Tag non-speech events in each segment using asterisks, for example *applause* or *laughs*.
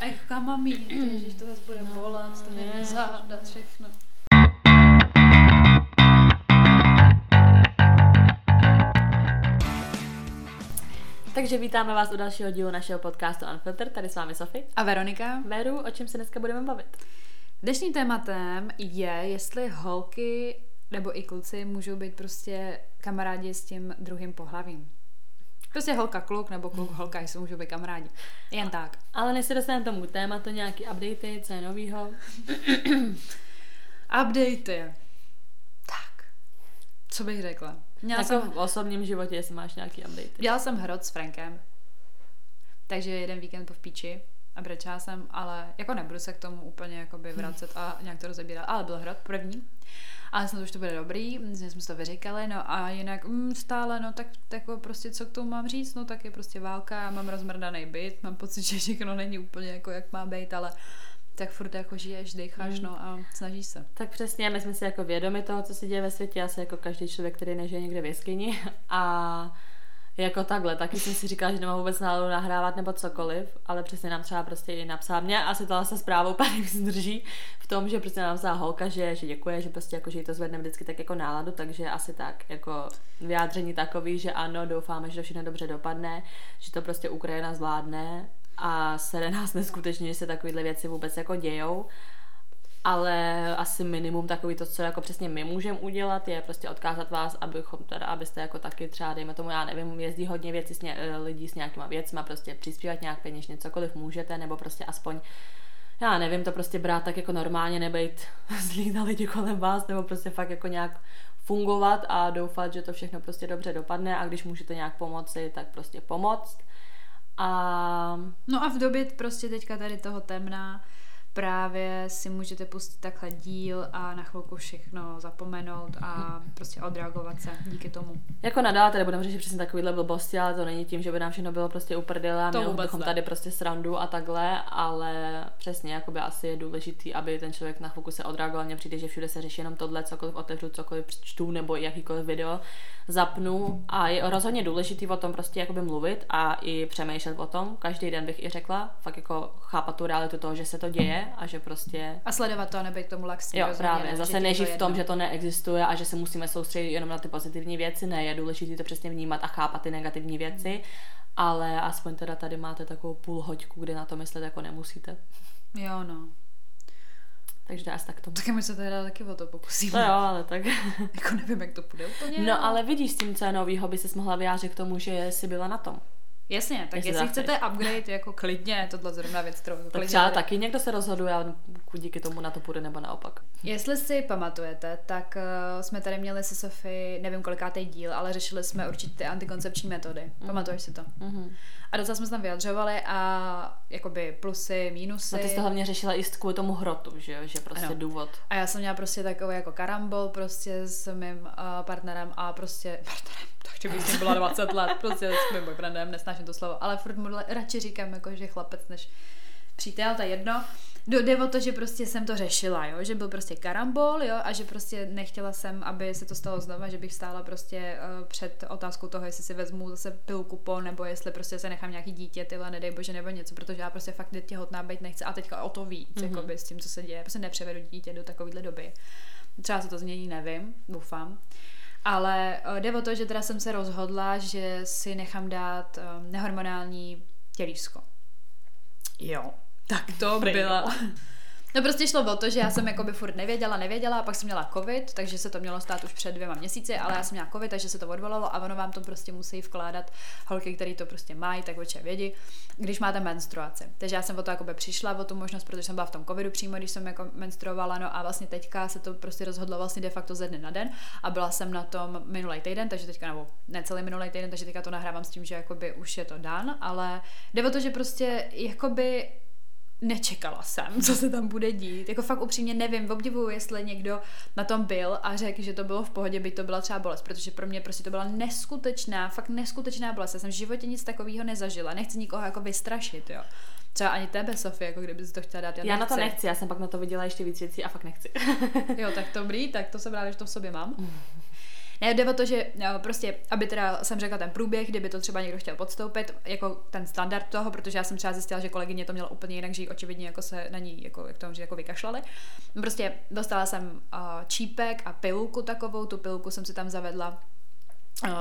A jaká mám jít, *clears throat* ježiš, to zase bude bolet, to mě záda, všechno. Takže vítáme vás u dalšího dílu našeho podcastu Unfilter. Tady s vámi Sofie. A Veronika? Veru, o čem se dneska budeme bavit? Dnešním tématem je, jestli holky nebo i kluci můžou být prostě kamarádi s tím druhým pohlavím. Prostě holka kluk nebo kluk holka jsou můžou být kamarádi. Jen tak. Ale než se dostaneme tomu tématu, nějaký updaty, co je novýho. *clears throat* Updaty. Tak. Co bych řekla? Měla jako jsem... v osobním životě, jestli máš nějaký update. Dělala jsem hrot s Frankem. Takže jeden víkend po v píči a brečela jsem, ale jako nebudu se k tomu úplně jakoby vracet a nějak to rozebírat, ale byl hrot první ale snad už to bude dobrý, že jsme to vyříkali, no a jinak mm, stále, no tak, tak jako prostě co k tomu mám říct, no tak je prostě válka, já mám rozmrdaný byt, mám pocit, že všechno není úplně jako jak má být, ale tak furt jako žiješ, decháš, mm. no a snažíš se. Tak přesně, my jsme si jako vědomi toho, co se děje ve světě, asi jako každý člověk, který nežije někde v jeskyni *laughs* a jako takhle, taky jsem si říkala, že nemám vůbec náladu nahrávat nebo cokoliv, ale přesně nám třeba prostě i napsala mě, asi to se zprávou *laughs* pár zdrží v tom, že prostě nám napsala holka, že, že děkuje, že prostě jako, že jí to zvedne vždycky tak jako náladu, takže asi tak jako vyjádření takový, že ano, doufáme, že to všechno dobře dopadne, že to prostě Ukrajina zvládne a sere nás neskutečně, že se takovéhle věci vůbec jako dějou ale asi minimum takový to, co jako přesně my můžeme udělat, je prostě odkázat vás, abychom teda, abyste jako taky třeba, dejme tomu, já nevím, jezdí hodně věcí s ně, eh, lidí s nějakýma věcma, prostě přispívat nějak peněžně, cokoliv můžete, nebo prostě aspoň já nevím, to prostě brát tak jako normálně, nebejt *laughs* zlý na lidi kolem vás, nebo prostě fakt jako nějak fungovat a doufat, že to všechno prostě dobře dopadne a když můžete nějak pomoci, tak prostě pomoct. A... No a v době prostě teďka tady toho temna, právě si můžete pustit takhle díl a na chvilku všechno zapomenout a prostě odreagovat se díky tomu. Jako nadále tady budeme řešit přesně takovýhle blbosti, ale to není tím, že by nám všechno bylo prostě uprdele a měli bychom tady prostě srandu a takhle, ale přesně jakoby asi je důležitý, aby ten člověk na chvilku se odreagoval. Mně přijde, že všude se řeší jenom tohle, cokoliv otevřu, cokoliv čtu nebo jakýkoliv video zapnu a je rozhodně důležitý o tom prostě jakoby mluvit a i přemýšlet o tom. Každý den bych i řekla, fakt jako chápat tu realitu toho, že se to děje a že prostě... A sledovat to a nebejt tomu laxní. Jo, právě. Ne, Zase nežít v tom, že to neexistuje a že se musíme soustředit jenom na ty pozitivní věci. Ne, je důležité to přesně vnímat a chápat ty negativní věci. Hmm. Ale aspoň teda tady máte takovou půl hoďku, kdy na to myslet jako nemusíte. Jo, no. Takže asi tak tomu. Tak my se teda taky o to pokusíme. No jo, ale tak. jako nevím, jak to půjde úplně. No ale vidíš, s tím, co je novýho, by se mohla vyjádřit k tomu, že jsi byla na tom. Jasně, tak jestli, jestli chcete upgrade, jako klidně, tohle zrovna věc, kterou Tak klidně třeba taky někdo se rozhoduje a díky tomu na to půjde nebo naopak. Jestli si pamatujete, tak uh, jsme tady měli se Sofie, nevím kolikátý díl, ale řešili jsme určitě ty antikoncepční metody. Mm. Pamatuješ si to? Mm-hmm. A docela jsme se tam vyjadřovali a jakoby plusy, mínusy. A ty jsi to hlavně řešila i kvůli tomu hrotu, že že prostě ano. důvod. A já jsem měla prostě takový jako karambol prostě s mým uh, partnerem a prostě *laughs* partnerem, takže bych s ním byla 20 let, prostě s mým boyfriendem, nesnáším to slovo, ale furt mu radši říkám jako, že chlapec než přítel, to je jedno. Jde o to, že prostě jsem to řešila, jo? že byl prostě karambol jo? a že prostě nechtěla jsem, aby se to stalo znova, že bych stála prostě uh, před otázkou toho, jestli si vezmu zase pilku po, nebo jestli prostě se nechám nějaký dítě, tyhle, nedej bože, nebo něco, protože já prostě fakt těhotná být nechci a teďka o to víc, mm-hmm. jakoby, s tím, co se děje. Prostě nepřevedu dítě do takovéhle doby. Třeba se to změní, nevím, doufám. Ale uh, jde o to, že teda jsem se rozhodla, že si nechám dát um, nehormonální tělísko. Jo. Tak *laughs* to byla. *laughs* No prostě šlo o to, že já jsem jako by furt nevěděla, nevěděla a pak jsem měla covid, takže se to mělo stát už před dvěma měsíci, ale já jsem měla covid, takže se to odvolalo a ono vám to prostě musí vkládat holky, které to prostě mají, tak oče vědí, když máte menstruaci. Takže já jsem o to jako by přišla, o tu možnost, protože jsem byla v tom covidu přímo, když jsem jako menstruovala, no a vlastně teďka se to prostě rozhodlo vlastně de facto ze dne na den a byla jsem na tom minulý týden, takže teďka, nebo ne celý minulý týden, takže teďka to nahrávám s tím, že jakoby už je to dan, ale jde o to, že prostě jakoby nečekala jsem, co se tam bude dít. Jako fakt upřímně nevím, obdivuju, jestli někdo na tom byl a řekl, že to bylo v pohodě, by to byla třeba bolest, protože pro mě prostě to byla neskutečná, fakt neskutečná bolest. Já jsem v životě nic takového nezažila. Nechci nikoho jako vystrašit, jo. Třeba ani tebe, Sofie, jako kdyby si to chtěla dát. Já, já na to nechci, já jsem pak na to viděla ještě víc věcí a fakt nechci. jo, tak dobrý, tak to jsem ráda, že to v sobě mám. *laughs* Ne, jde o to, že no, prostě, aby teda jsem řekla ten průběh, kdyby to třeba někdo chtěl podstoupit, jako ten standard toho, protože já jsem třeba zjistila, že kolegyně to měla úplně jinak, že jí očividně jako se na ní, jako, jak to říct, jako vykašlali. Prostě dostala jsem uh, čípek a pilku takovou, tu pilku jsem si tam zavedla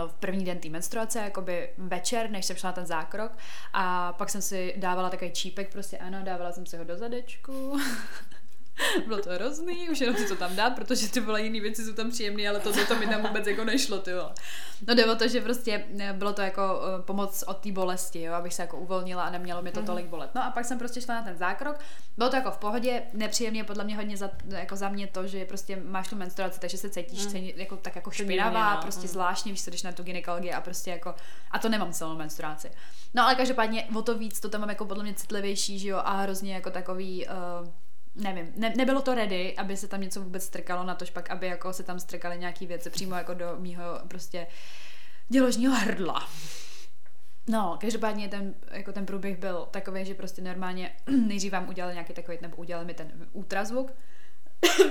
v první den té menstruace, jakoby večer, než jsem šla na ten zákrok a pak jsem si dávala takový čípek, prostě ano, dávala jsem si ho do zadečku *laughs* *laughs* Bylo to hrozný, už jenom si to tam dát, protože ty vole jiný věci jsou tam příjemné, ale to, to mi tam vůbec jako nešlo, ty vole. No jde o to, že prostě eh, bylo to jako uh, pomoc od té bolesti, jo, abych se jako uvolnila a nemělo mi to mm. tolik bolet. No a pak jsem prostě šla na ten zákrok, bylo to jako v pohodě, nepříjemně podle mě hodně za, jako za mě to, že prostě máš tu menstruaci, takže se cítíš mm. jako, tak jako špinavá, no. prostě mm. zvláštně, když se jdeš na tu gynekologii a prostě jako, a to nemám celou menstruaci. No ale každopádně o to víc to tam mám jako podle mě citlivější, že jo, a hrozně jako takový uh, nevím, ne, nebylo to ready, aby se tam něco vůbec strkalo na to, pak aby jako se tam strkaly nějaké věci přímo jako do mýho prostě děložního hrdla. No, každopádně ten, jako ten průběh byl takový, že prostě normálně *clears throat* nejdřív vám udělali nějaký takový, nebo udělali mi ten ultrazvuk,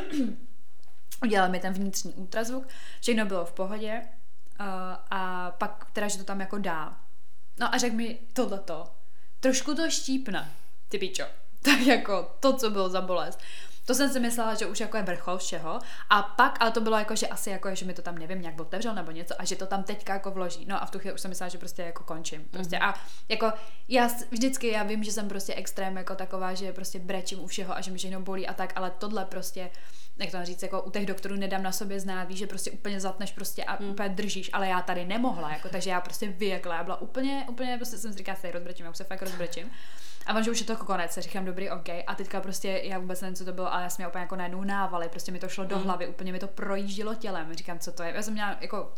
*clears throat* udělali mi ten vnitřní ultrazvuk, všechno bylo v pohodě uh, a pak teda, že to tam jako dá. No a řekl mi tohleto, trošku to štípne, ty pičo. *laughs* tak jako to, co bylo za bolest. To jsem si myslela, že už jako je vrchol všeho. A pak, ale to bylo jako, že asi jako, že mi to tam nevím, nějak otevřel nebo něco a že to tam teďka jako vloží. No a v tu chvíli už jsem myslela, že prostě jako končím. Prostě mm-hmm. a jako já vždycky, já vím, že jsem prostě extrém jako taková, že prostě brečím u všeho a že mi všechno bolí a tak, ale tohle prostě jak to říct, jako u těch doktorů nedám na sobě znát, víš, že prostě úplně zatneš prostě a mm. úplně držíš, ale já tady nemohla, jako, takže já prostě vyjekla, já byla úplně, úplně, prostě jsem si říkala, se rozbrečím, já už se fakt rozbrečím. A on, že už je to konec, říkám, dobrý, OK. A teďka prostě, já vůbec nevím, co to bylo, ale já jsem měla úplně jako najednou návaly, prostě mi to šlo do mm. hlavy, úplně mi to projíždělo tělem. Říkám, co to je. Já jsem měla jako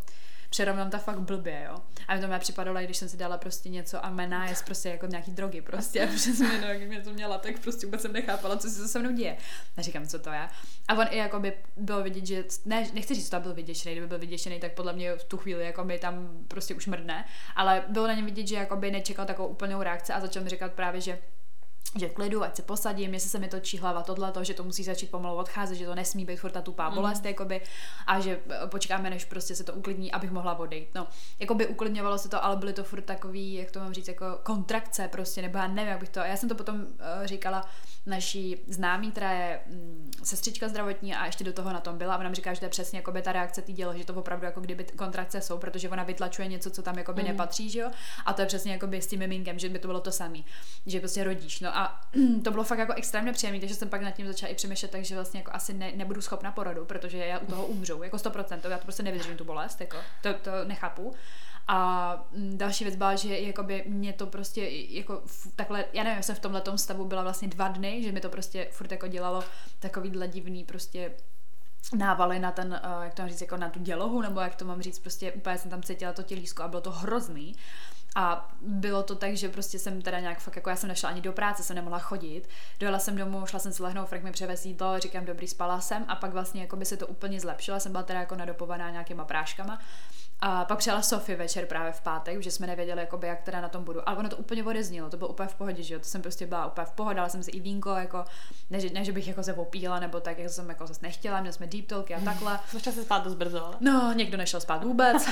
přerovnám to fakt blbě, jo. A mi to mě připadalo, když jsem si dala prostě něco a mená je prostě jako nějaký drogy prostě. *laughs* Protože jsem jenom, jak mě to měla, tak prostě vůbec jsem nechápala, co se se mnou děje. A říkám, co to je. A on i jako by bylo vidět, že, ne, nechci říct, že to byl vyděšený, kdyby byl vyděšený, tak podle mě v tu chvíli jako by tam prostě už mrdne. Ale bylo na něm vidět, že jako by nečekal takovou úplnou reakci a začal mi říkat právě, že že v klidu, ať se posadím, jestli se mi točí hlava tohle, to, že to musí začít pomalu odcházet, že to nesmí být furt ta tupá mm. bolest, jakoby, a že eh, počkáme, než prostě se to uklidní, abych mohla odejít. No, jakoby uklidňovalo se to, ale byly to furt takový, jak to mám říct, jako kontrakce prostě, nebo já nevím, jak bych to, já jsem to potom uh, říkala naší známý, která je mm, sestřička zdravotní a ještě do toho na tom byla a ona mi říká, že to je přesně jako ta reakce tý dělo, že to opravdu jako kdyby kontrakce jsou, protože ona vytlačuje něco, co tam jako by mm. nepatří, že jo? A to je přesně jako by s tím miminkem, že by to bylo to samý, že prostě rodíš. No a *clears throat* to bylo fakt jako extrémně příjemné, takže jsem pak nad tím začala i přemýšlet, takže vlastně jako asi ne, nebudu schopna porodu, protože já u toho umřu, jako 100%, já to prostě nevydržím tu bolest, jako, to, to nechápu. A mm, další věc byla, že jakoby mě to prostě jako takhle, já nevím, jsem v tomhle stavu byla vlastně dva dny, že mi to prostě furt jako dělalo takovýhle divný prostě návaly na ten, uh, jak to mám říct, jako na tu dělohu, nebo jak to mám říct, prostě úplně jsem tam cítila to tělísko a bylo to hrozný. A bylo to tak, že prostě jsem teda nějak fakt, jako já jsem nešla ani do práce, jsem nemohla chodit. Dojela jsem domů, šla jsem si lehnout, Frank mi převez jídlo, říkám dobrý, spala jsem a pak vlastně jako by se to úplně zlepšilo, jsem byla teda jako nadopovaná nějakýma práškama a pak přijela Sofie večer právě v pátek, že jsme nevěděli, jakoby, jak teda na tom budu. Ale ono to úplně odeznilo, to bylo úplně v pohodě, že jo. To jsem prostě byla úplně v pohodě, dala jsem si i vínko, jako, ne, že, ne, že bych jako se opíla, nebo tak, jak jsem jako zase nechtěla, měli jsme deep talky a takhle. *laughs* Možná se spát dost brzo, ale. No, někdo nešel spát vůbec.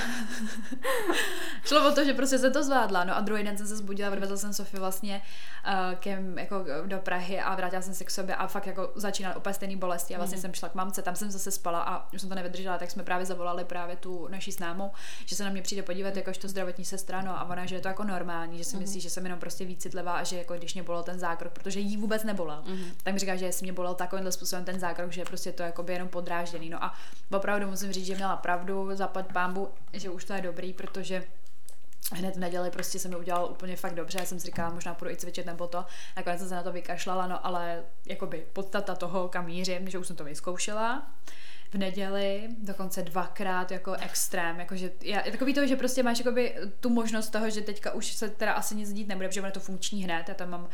*laughs* Šlo o to, že prostě se to zvládla. No a druhý den jsem se zbudila, odvezla jsem Sofie vlastně uh, kem, jako do Prahy a vrátila jsem se k sobě a fakt jako začínala úplně stejný bolesti a vlastně mm. jsem šla k mamce, tam jsem zase spala a už jsem to nevydržela, tak jsme právě zavolali právě tu naší známou že se na mě přijde podívat jakožto zdravotní sestra, no a ona, že je to jako normální, že si mm-hmm. myslí, že jsem jenom prostě víc citlivá a že jako když mě bolel ten zákrok, protože jí vůbec nebolel, mm-hmm. tak mi říká, že jestli mě bolel takovýmhle způsobem ten zákrok, že prostě to jako by jenom podrážděný. No a opravdu musím říct, že měla pravdu, zaplať pámbu, že už to je dobrý, protože hned v neděli prostě jsem mi udělal úplně fakt dobře, já jsem si říkala, možná půjdu i cvičit nebo to, nakonec jsem se na to vykašlala, no ale jakoby podstata toho, kam mířím, že už jsem to vyzkoušela, v neděli, dokonce dvakrát jako extrém, jakože já, takový to, že prostě máš jakoby tu možnost toho, že teďka už se teda asi nic dít nebude, protože ono to funkční hned, já tam mám uh,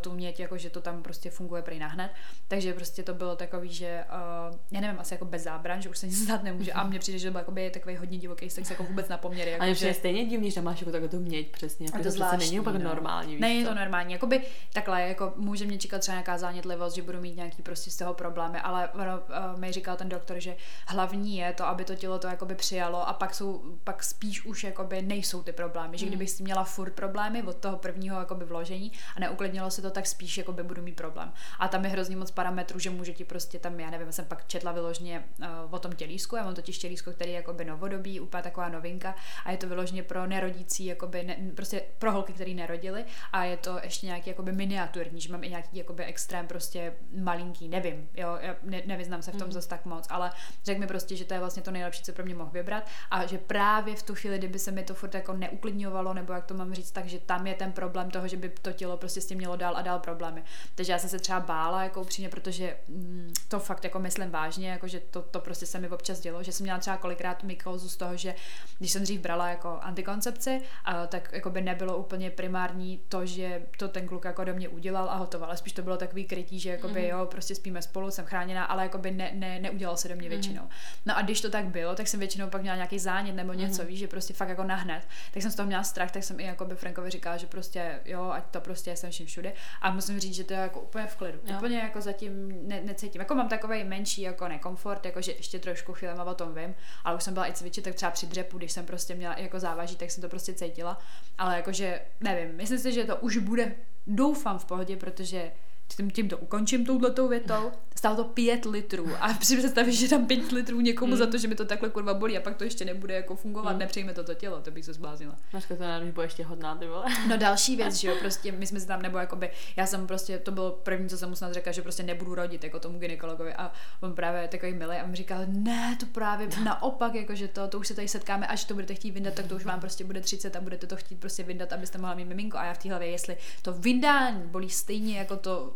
tu měť, jako že to tam prostě funguje prý na hned, takže prostě to bylo takový, že uh, já nevím, asi jako bez zábran, že už se nic zdát nemůže a mně přijde, že to byl jakoby takový hodně divoký sex jako vůbec na poměry. Jako, a je stejně divný, že máš jako takovou tu měť přesně, jako a to, zvláštní, není úplně no. normální. Víš ne, je to normální, jakoby takhle, jako může mě čekat třeba nějaká zánětlivost, že budu mít nějaký prostě z toho problémy, ale ono, uh, mi říkal ten doktor, doktor, že hlavní je to, aby to tělo to jakoby přijalo a pak jsou, pak spíš už jakoby nejsou ty problémy, že Hmm. kdybych si měla furt problémy od toho prvního jakoby vložení a neuklidnilo se to, tak spíš jakoby budu mít problém. A tam je hrozně moc parametrů, že může ti prostě tam, já nevím, jsem pak četla vyloženě uh, o tom tělísku, já mám totiž tělísko, který je jakoby novodobí, úplně taková novinka a je to vyloženě pro nerodící, jakoby ne, prostě pro holky, které nerodily a je to ještě nějaký jakoby miniaturní, že mám i nějaký jakoby extrém prostě malinký, nevím, jo, já ne, nevyznám se v tom mm. zase tak moc, ale řekl mi prostě, že to je vlastně to nejlepší, co pro mě mohl vybrat a že právě v tu chvíli, kdyby se mi to furt jako neuklidňovalo, nebo jak to mám říct, takže tam je ten problém toho, že by to tělo prostě s tím mělo dál a dál problémy. Takže já jsem se třeba bála, jako upřímně, protože mm, to fakt jako myslím vážně, jako že to, to prostě se mi občas dělo, že jsem měla třeba kolikrát mykózu z toho, že když jsem dřív brala jako antikoncepci, a, tak jako by nebylo úplně primární to, že to ten kluk jako do mě udělal a hotoval, ale spíš to bylo takový krytí, že jako by Mhm. jo, prostě spíme spolu, jsem chráněná, ale jako by ne, ne, neudělal se do mě většinou. No a když to tak bylo, tak jsem většinou pak měla nějaký zánět nebo něco, víš, že prostě fakt jako nahned. Tak jsem z toho měla strach, tak jsem i jako by Frankovi říkala, že prostě jo, ať to prostě jsem vším všude. A musím říct, že to je jako úplně v klidu. Jo. Úplně jako zatím ne, necítím. Jako mám takový menší jako nekomfort, jako že ještě trošku chvílema o tom vím, ale už jsem byla i cvičit, tak třeba při dřepu, když jsem prostě měla jako závaží, tak jsem to prostě cítila. Ale jakože nevím, myslím si, že to už bude, doufám v pohodě, protože tím, tím to ukončím touhletou větou. Stálo to pět litrů a *laughs* si představíš, že dám pět litrů někomu Mm. za to, že mi to takhle kurva bolí a pak to ještě nebude jako fungovat, Mm. nepřejme to to tělo, to bych se zbláznila. Mařka to nevím, bude ještě hodná, ty vole. No další *laughs* věc, že jo, prostě my jsme se tam, nebo jakoby, já jsem prostě, to bylo první, co jsem mu snad řekla, že prostě nebudu rodit, jako tomu gynekologovi a on právě takový milý a mi říkal, ne, to právě *laughs* naopak, jako že to, to už se tady setkáme, až to budete chtít vyndat, tak to už vám prostě bude 30 a budete to chtít prostě vyndat, abyste mohla mít miminko a já v té hlavě, jestli to vyndání bolí stejně jako to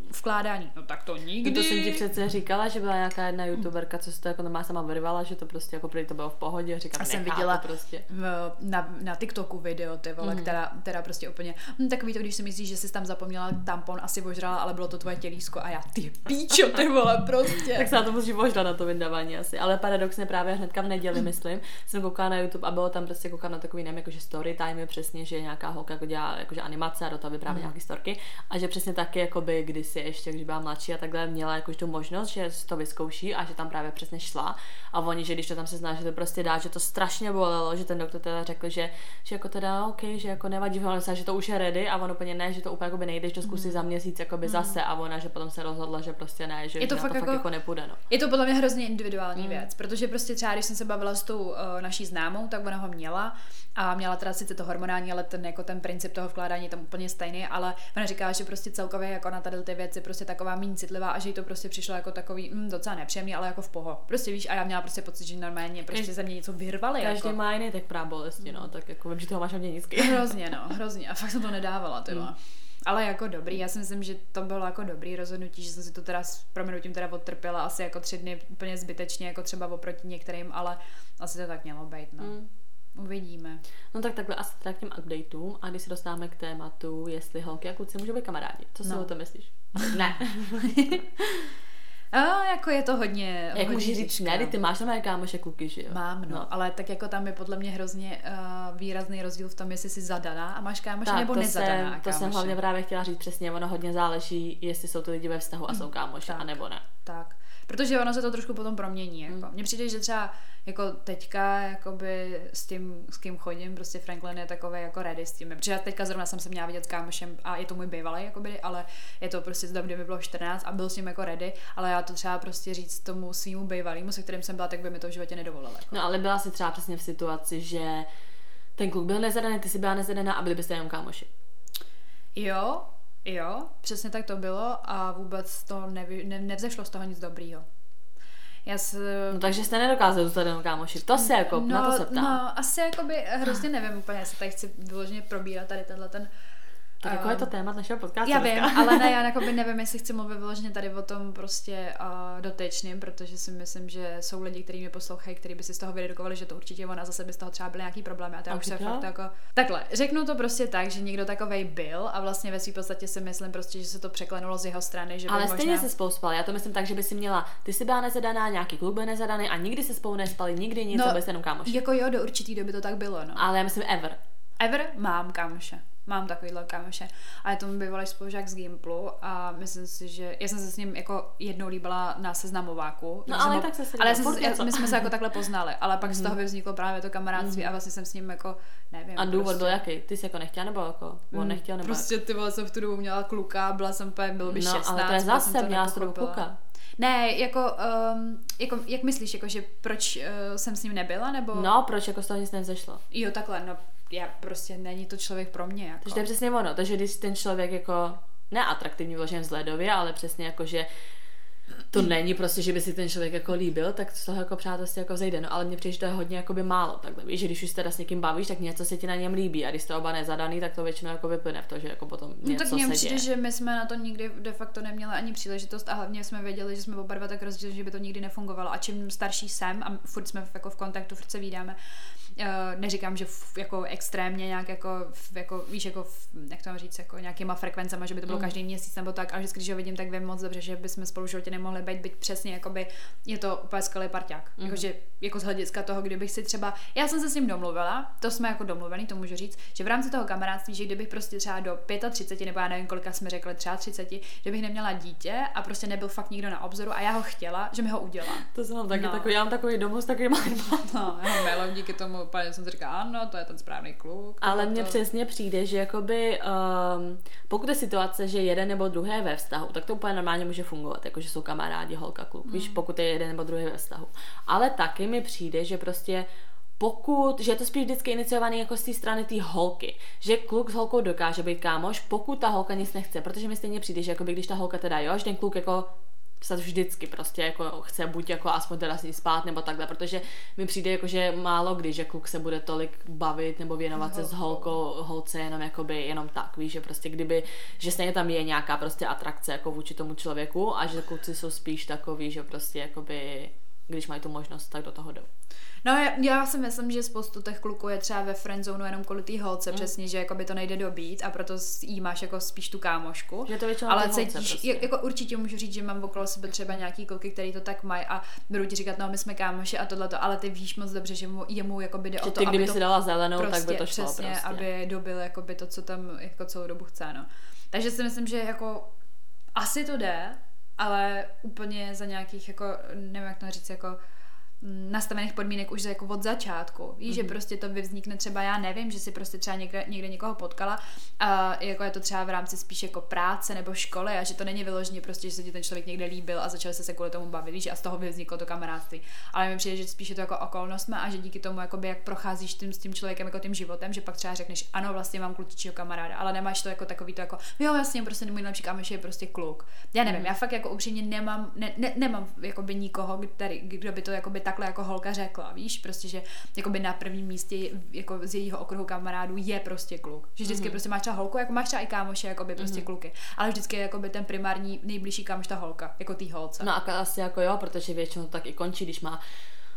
vkládání, no tak to nikdy. To jsem ti přece říkala, že byla nějaká jedna youtuberka, co se to jako má sama vyrvala, že to prostě jako prý to bylo v pohodě. Říkám, A jsem viděla prostě. v, na, na TikToku video, ty vole, Mhm. mm. která, která prostě úplně, hm, takový to, když si myslíš, že jsi tam zapomněla tampon, asi ožrala, ale bylo to tvoje tělísko a já, ty píčo, ty vole, prostě. Tak se na to musí možná na to vydávání asi. Ale paradoxně právě hnedka v neděli, myslím, jsem koukala na YouTube a bylo tam prostě koukat na takový, nevím, jakože story time je přesně, že nějaká holka jako dělá jakože animace a do toho vypráví Mhm. nějaký storky. A že přesně taky, jakoby kdysi ještě, když byla mladší a takhle měla jakož tu možnost, že si to vyzkouší a že tam právě přesně šla. A oni, že když to tam se zná, že to prostě dá, že to strašně bolelo, že ten doktor teda řekl, že, že jako teda OK, že jako nevadí, se, že to už je ready a on úplně ne, že to úplně jakoby nejde, že to zkusí za měsíc jakoby zase a ona, že potom se rozhodla, že prostě ne, že Je to fakt to fakt jako- jako nepůjde. No. Je to podle mě hrozně individuální Mm. mm. věc, protože prostě třeba, když jsem se bavila s tou uh, naší známou, tak ona ho měla a měla teda sice to hormonální, ale ten, jako ten princip toho vkládání je tam úplně stejný, ale ona říká, že prostě celkově jako na tady ty věci prostě taková méně citlivá a že jí to prostě přišlo jako takový mm, docela nepříjemný, ale jako v poho. Prostě víš, a já měla prostě pocit, že normálně prostě ze mě něco vyrvali. Každý Jako. má jiný tak právě bolesti, no, tak jako vím, že toho máš hodně nízký. Hrozně, no, hrozně. A fakt jsem to nedávala, ty vole. Ale jako dobrý, já si myslím, že to bylo jako dobrý rozhodnutí, že jsem si to teda s proměnutím teda odtrpěla asi jako tři dny úplně zbytečně, jako třeba oproti některým, ale asi to tak mělo být, no. Mm. Uvidíme. No tak takhle asi teda k těm updateům a když se dostáváme k tématu, jestli holky a kluci můžou být kamarádi. Co si No. o tom myslíš? *laughs* Ne. *laughs* A jako je to hodně, Jak hodně můžeš říct ne, ty máš na kámoše kluky, že jo? Mám, no, no, ale tak jako tam je podle mě hrozně uh, výrazný rozdíl v tom, jestli jsi zadaná a máš kámoše nebo to nezadaná jsem, to jsem kámoše. hlavně právě chtěla říct přesně, ono hodně záleží, jestli jsou ty lidi ve vztahu a jsou kámoši, tak. a nebo ne. Tak. Protože ono se to trošku potom promění. Jako. Mm. Mně přijde, že třeba jako teďka jakoby s tím, s kým chodím, prostě Franklin je takový jako ready s tím. Protože já teďka zrovna jsem se měla vidět s kámošem a je to můj bývalý, jakoby, ale je to prostě z doby, kdy mi bylo 14 a byl s ním jako ready, ale já to třeba prostě říct tomu svýmu bývalému, se kterým jsem byla, tak by mi to v životě nedovolil. Jako. No ale byla si třeba přesně v situaci, že ten kluk byl nezadaný, ty jsi byla nezadaná a byli byste jenom kámoši. Jo, jo, přesně tak to bylo a vůbec to nevy, ne, nevzešlo z toho nic dobrýho. Já se, No takže jste nedokázali zůstat jenom kámoši. To se jako, na to se ptám. No, asi jakoby hrozně nevím úplně, jestli tady chci vyloženě probírat tady tenhle ten tak jako je to téma našeho podcastu Já vím, dneska. ale ne, já *laughs* jakoby nevím, jestli chci mluvit vyloženě tady o tom prostě uh, dotečným, protože si myslím, že jsou lidi, kteří mě poslouchají, kteří by si z toho vyredukovali, že to určitě ona zase by z toho třeba byly nějaký problémy a to já už se fakt jako... Takhle, řeknu to prostě tak, že někdo takovej byl a vlastně ve své podstatě si myslím prostě, že se to překlenulo z jeho strany, že Ale možná... stejně se spolu spali. Já to myslím tak, že by si měla, ty jsi byla nezadaná, nějaký kluk byl nezadaný a nikdy se spolu nespali, nikdy nic, No, byste jenom kámoši. Jako jo, do určitý doby to tak bylo, no. Ale já myslím ever. Ever mám kámoše. Mám takovýhle kámoše. A je to bývalý spolužák z Gimplu a myslím si, že já jsem se s ním jako jednou líbila na seznamováku. No ale ho, tak se ale jsem, já, my jsme se jako takhle poznali, ale pak mm-hmm. z toho vzniklo právě to kamarádství mm-hmm. a vlastně jsem s ním jako, nevím. A důvod prostě. byl jaký? Ty jsi jako nechtěla nebo jako on mm, nechtěl nebo Prostě ty vole jsem v tu dobu měla kluka, byla jsem úplně, bylo by no, 16. ale to je zase, měla kluka. Ne, jako, um, jako, jak myslíš, jako, že proč uh, jsem s ním nebyla, nebo? No, proč, jako z toho nic nevzešlo. Jo, takhle, no, já prostě není to člověk pro mě. Jako. Takže to je přesně ono, takže když ten člověk jako neatraktivní vložen vzhledově, ale přesně jako, že to není prostě, že by si ten člověk jako líbil, tak z toho jako přátelství jako zejde. No ale mně přijde, že to je hodně jakoby málo. Takhle víš, že když už teda s někým bavíš, tak něco se ti na něm líbí. A když jste oba nezadaný, tak to většinou jako vyplyne v to, že jako potom něco no, tak mně přijde, že my jsme na to nikdy de facto neměli ani příležitost a hlavně jsme věděli, že jsme oba dva tak rozdílili, že by to nikdy nefungovalo. A čím starší jsem a furt jsme jako v kontaktu, furt se vídáme, Uh, neříkám, že jako extrémně nějak jako, jako víš, jako, jak to mám říct, jako nějakýma frekvencema, že by to bylo mm. každý měsíc nebo tak, ale vždycky, když ho vidím, tak vím moc dobře, že bychom spolu životě nemohli být, být přesně, jakoby je to úplně skvělý parťák. Mm. Jakože, jako z hlediska toho, kdybych si třeba, já jsem se s ním domluvila, to jsme jako domluvený, to můžu říct, že v rámci toho kamarádství, že kdybych prostě třeba do 35, nebo já nevím, kolika jsme řekli, třeba 30, že bych neměla dítě a prostě nebyl fakt nikdo na obzoru a já ho chtěla, že mi ho udělá. *laughs* To jsem taky no. takový, já mám takový domov s takovým *laughs* No, já díky tomu, úplně jsem si říkala, ano, to je ten správný kluk. Ale mně to... přesně přijde, že jakoby, um, pokud je situace, že jeden nebo druhý je ve vztahu, tak to úplně normálně může fungovat, jakože jsou kamarádi, holka, kluk, mm. víš, pokud je jeden nebo druhý ve vztahu. Ale taky mi přijde, že prostě pokud, že je to spíš vždycky iniciovaný jako z té strany té holky, že kluk s holkou dokáže být kámoš, pokud ta holka nic nechce, protože mi stejně přijde, že jakoby, když ta holka teda jo, že ten kluk jako se vždycky prostě jako chce buď jako aspoň teda s ní spát nebo takhle, protože mi přijde jako, že málo kdy, že kluk se bude tolik bavit nebo věnovat se s holkou, holce jenom jakoby jenom tak, víš, že prostě kdyby, že stejně tam je nějaká prostě atrakce jako vůči tomu člověku a že kluci jsou spíš takový, že prostě jakoby když mají tu možnost, tak do toho jdou. No já, já si myslím, že spoustu těch kluků je třeba ve friendzonu jenom kvůli té holce, mm. přesně, že jako by to nejde dobít a proto jí máš jako spíš tu kámošku. Že to ale cítíš, prostě. jako určitě můžu říct, že mám okolo sebe třeba nějaký kluky, který to tak mají a budou ti říkat, no my jsme kámoši a tohleto, ale ty víš moc dobře, že mu, jemu jako by jde že o to, ty, kdyby to, si dala zelenou, prostě, tak by to šlo přesně, prostě. aby dobil jako by to, co tam jako celou dobu chce, no. Takže si myslím, že jako asi to jde, ale úplně za nějakých jako, nevím jak to říct, jako nastavených podmínek už jako od začátku. Víš, mm-hmm. že mhm. prostě to vznikne třeba, já nevím, že si prostě třeba někde, někde někoho potkala a jako je to třeba v rámci spíš jako práce nebo školy a že to není vyloženě prostě, že se ti ten člověk někde líbil a začal se se kvůli tomu bavit, víš, a z toho by vzniklo to kamarádství. Ale mi přijde, že spíš je to jako okolnost a že díky tomu, jakoby, jak procházíš tím, s tím člověkem jako tím životem, že pak třeba řekneš, ano, vlastně mám klučičího kamaráda, ale nemáš to jako takový to jako, jo, vlastně prostě můj nejlepší kámoš je prostě kluk. Já nevím, mm. já fakt jako upřímně nemám, ne, ne, nemám jakoby nikoho, který, kdo by to jakoby takhle jako holka řekla, víš, prostě, že jakoby na prvním místě jako z jejího okruhu kamarádů je prostě kluk. Že vždycky mm-hmm. prostě máš třeba holku, jako máš třeba i kámoše, jako by prostě mm-hmm. kluky, ale vždycky je jakoby ten primární nejbližší kámoš ta holka, jako tý holce. No a asi jako jo, protože většinou to tak i končí, když má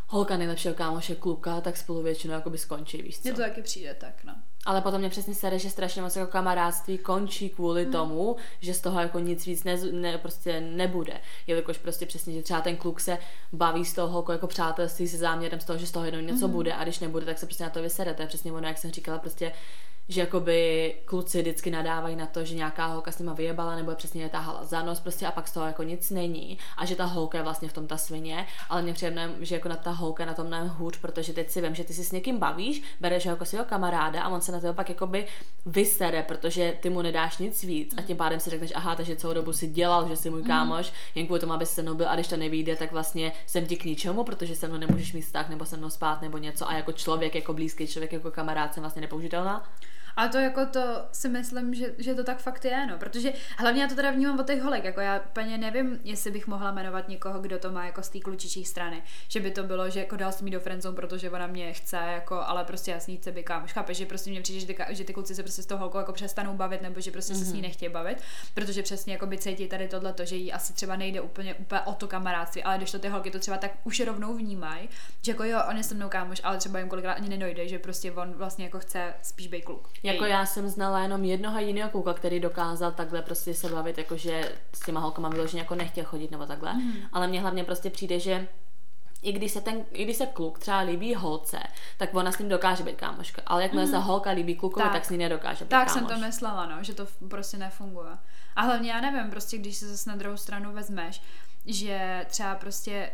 holka nejlepšího kámoše kluka, tak spolu většinou jakoby skončí, víš co? Mně to taky přijde tak, no. Ale potom mě přesně sere, že strašně moc jako kamarádství končí kvůli hmm. tomu, že z toho jako nic víc ne, ne, prostě nebude. Jelikož prostě přesně, že třeba ten kluk se baví z toho jako, jako přátelství se záměrem z toho, že z toho jednou něco hmm. bude a když nebude, tak se prostě na to vysere. To je přesně ono, jak jsem říkala, prostě že jakoby kluci vždycky nadávají na to, že nějaká holka s nima vyjebala nebo je přesně netáhala za nos prostě a pak z toho jako nic není a že ta holka je vlastně v tom ta svině, ale mě přijde, že jako na ta holka je na tom mnohem hůř, protože teď si vím, že ty si s někým bavíš, bereš ho jako svého kamaráda a on se na tebe pak jakoby vysere, protože ty mu nedáš nic víc a tím pádem si řekneš, aha, takže celou dobu si dělal, že jsi můj mhm. kámoš, jen kvůli tomu, aby se mnou byl a když to nevíde, tak vlastně jsem ti k ničemu, protože se mnou nemůžeš mít vztah nebo se mnou spát nebo něco a jako člověk, jako blízký člověk, jako kamarád jsem vlastně nepoužitelná. A to jako to si myslím, že, že to tak fakt je, no, protože hlavně já to teda vnímám od těch holek, jako já úplně nevím, jestli bych mohla jmenovat někoho, kdo to má jako z té klučičí strany, že by to bylo, že jako dal jsem mi do friendzone, protože ona mě chce, jako, ale prostě jasný se by kámoš, chápeš, že prostě mě přijde, že ty, že ty kluci se prostě s tou holkou jako přestanou bavit, nebo že prostě mm-hmm. se s ní mhm. nechtějí bavit, protože přesně jako by cítí tady tohle, že jí asi třeba nejde úplně, úplně o to kamarádství, ale když to ty holky to třeba tak už rovnou vnímají, že jako jo, on je se mnou kámoš, ale třeba jim kolikrát ani nedojde, že prostě on vlastně jako chce spíš být kluk. Jako já jsem znala jenom jednoho jiného kluka, který dokázal takhle prostě se bavit, jakože s těma holkama vyloženě jako nechtěl chodit nebo takhle. Mm. Ale mně hlavně prostě přijde, že i když se ten, i když se kluk třeba líbí holce, tak ona s ním dokáže být kámoška. Ale jakmile mm. se holka líbí klukovi, tak, tak s ní nedokáže být Tak kámoš. jsem to myslela, no, že to prostě nefunguje. A hlavně já nevím, prostě když se zase na druhou stranu vezmeš, že třeba prostě,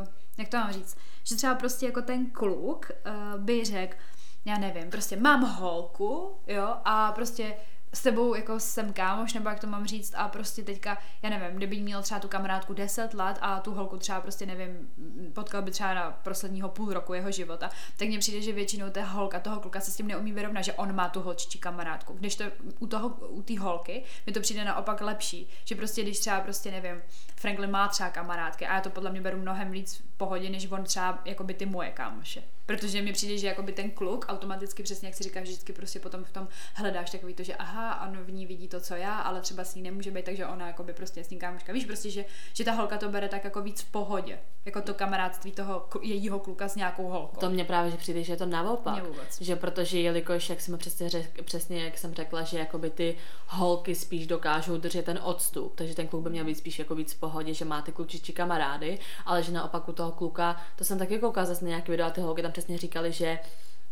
uh, jak to mám říct, že třeba prostě jako ten kluk uh, by řekl, já nevím, prostě mám holku, jo, a prostě s tebou jako jsem kámoš, nebo jak to mám říct, a prostě teďka, já nevím, kdyby měl třeba tu kamarádku 10 let a tu holku třeba prostě nevím, potkal by třeba na posledního půl roku jeho života, tak mně přijde, že většinou ta holka, toho kluka se s tím neumí vyrovnat, že on má tu holčičí kamarádku. Když to u toho, u té holky, mi to přijde naopak lepší, že prostě když třeba prostě nevím, Franklin má třeba kamarádky a já to podle mě beru mnohem víc pohodě, než on třeba jako by ty moje kámoše. Protože mi přijde, že jakoby ten kluk automaticky přesně, jak si říkáš, vždycky prostě potom v tom hledáš takový to, že aha, on v ní vidí to, co já, ale třeba s ní nemůže být, takže ona jakoby prostě s ním kámoška. Víš prostě, že, že ta holka to bere tak jako víc v pohodě, jako to kamarádství toho jejího kluka s nějakou holkou. To mě právě že přijde, že je to naopak. Že protože jelikož, jak jsem přesně, řek, přesně jak jsem řekla, že jakoby ty holky spíš dokážou držet ten odstup, takže ten kluk by měl být spíš jako víc v pohodě, že má ty klučičí kamarády, ale že naopak u toho kluka, to jsem taky koukala zase na nějaký video a ty holky tam přesně říkali, že,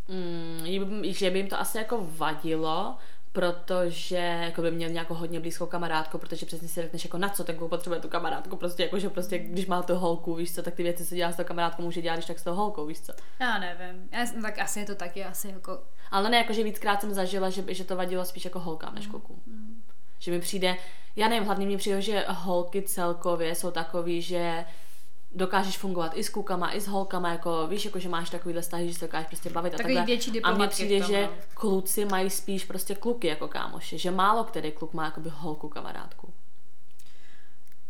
mm, že by jim to asi jako vadilo, protože jako by měl nějakou hodně blízkou kamarádku, protože přesně si řekneš, jako na co ten kluk potřebuje tu kamarádku, prostě jako, že prostě, když má tu holku, víš co, tak ty věci, co dělá s tou kamarádkou, může dělat, když tak s tou holkou, víš co. Já nevím, já, tak asi je to taky, asi jako... Ale ne, jako, že víckrát jsem zažila, že, že to vadilo spíš jako holkám než klukům. Mm. Že mi přijde, já nevím, hlavně mi přijde, že holky celkově jsou takový, že dokážeš fungovat i s klukama, i s holkama, jako víš, jako že máš takovýhle vztahy, že se dokážeš prostě bavit a takhle. Větší a mně přijde, že no. kluci mají spíš prostě kluky jako kámoše, že málo který kluk má jakoby holku kamarádku.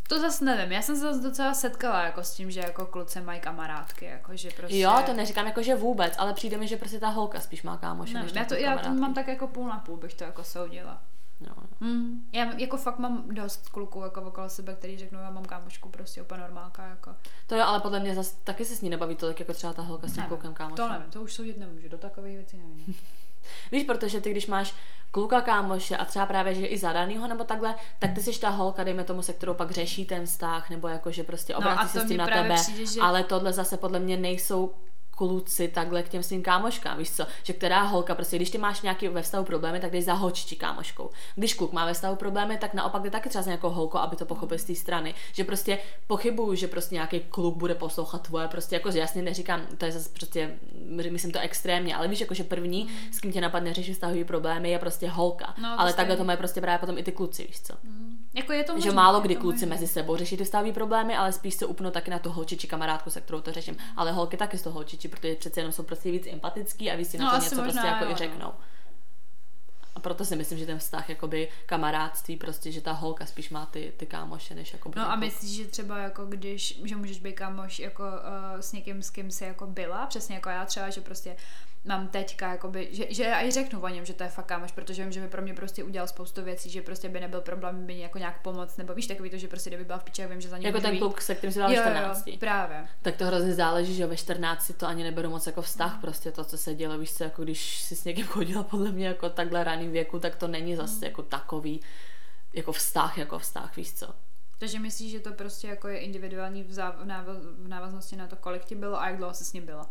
To zase nevím, já jsem se zase docela setkala jako s tím, že jako kluci mají kamarádky, jako že prostě... Jo, to neříkám jako, že vůbec, ale přijde mi, že prostě ta holka spíš má kámoše, ne, než já to, já to mám tak jako půl na půl, bych to jako soudila. Jo. Mm, já jako fakt mám dost kluků jako okolo sebe, který řeknou, já mám kámošku, prostě úplně normálka. Jako. To jo, ale podle mě zase taky se s ní nebaví tolik, jako třeba ta holka s tím klukem kámošem. To nevím, to už soudit nemůžu, do takových věcí nevím. *laughs* Víš, protože ty, když máš kluka kámoše a třeba právě, že i zadanýho nebo takhle, tak ty jsi ta holka, dejme tomu, se kterou pak řeší ten vztah, nebo jako, že prostě obrací no se s tím na tebe. Přijde, že... Ale tohle zase podle mě nejsou kluci takhle k těm svým kámoškám, víš co, že která holka, prostě když ty máš nějaký ve vztahu problémy, tak jdeš za holčičí kámoškou. Když kluk má ve vztahu problémy, tak naopak jde taky třeba za nějakou holkou, aby to pochopil z té strany. Že prostě pochybuju, že prostě nějaký kluk bude poslouchat tvoje, prostě jako jasně neříkám, to je zase prostě, myslím to extrémně, ale víš, jako že první, s kým tě napadne řešit vztahový problémy, je prostě holka. No, ale takhle to mají prostě právě potom i ty kluci, víš co. Mm. Jako je to možný, že málo kdy kluci možný. mezi sebou řeší ty vztahové problémy, ale spíš se upnou taky na tu holčiči kamarádku, se kterou to řeším. Ale holky taky z toho holčiči, protože přece jenom jsou prostě víc empatický a víc si no, na to něco prostě jako jo, i no. řeknou. A proto si myslím, že ten vztah, jakoby kamarádství, prostě, že ta holka spíš má ty, ty kámoše, než jako No a myslíš, že třeba jako když, že můžeš být kámoš jako uh, s někým, s kým jsi jako byla, přesně jako já třeba, že prostě mám teďka, jakoby, že, že já i řeknu o něm, že to je fakt kámoš, protože vím, že by pro mě prostě udělal spoustu věcí, že prostě by nebyl problém by jako nějak pomoct, nebo víš, takový to, že prostě kdyby byla v piče, vím, že za ním Jako ten kluk, se kterým si dal 14. Jo, právě. Tak to hrozně záleží, že ve 14 to ani neberu moc jako vztah, mm. prostě to, co se dělo, víš co, jako když si s někým chodila podle mě jako takhle raným věku, tak to není zase mm. jako takový jako vztah, jako vztah, víš co. Takže myslíš, že to prostě jako je individuální v, záv- v návaznosti na to, kolik ti bylo a jak dlouho jsi s ním byla?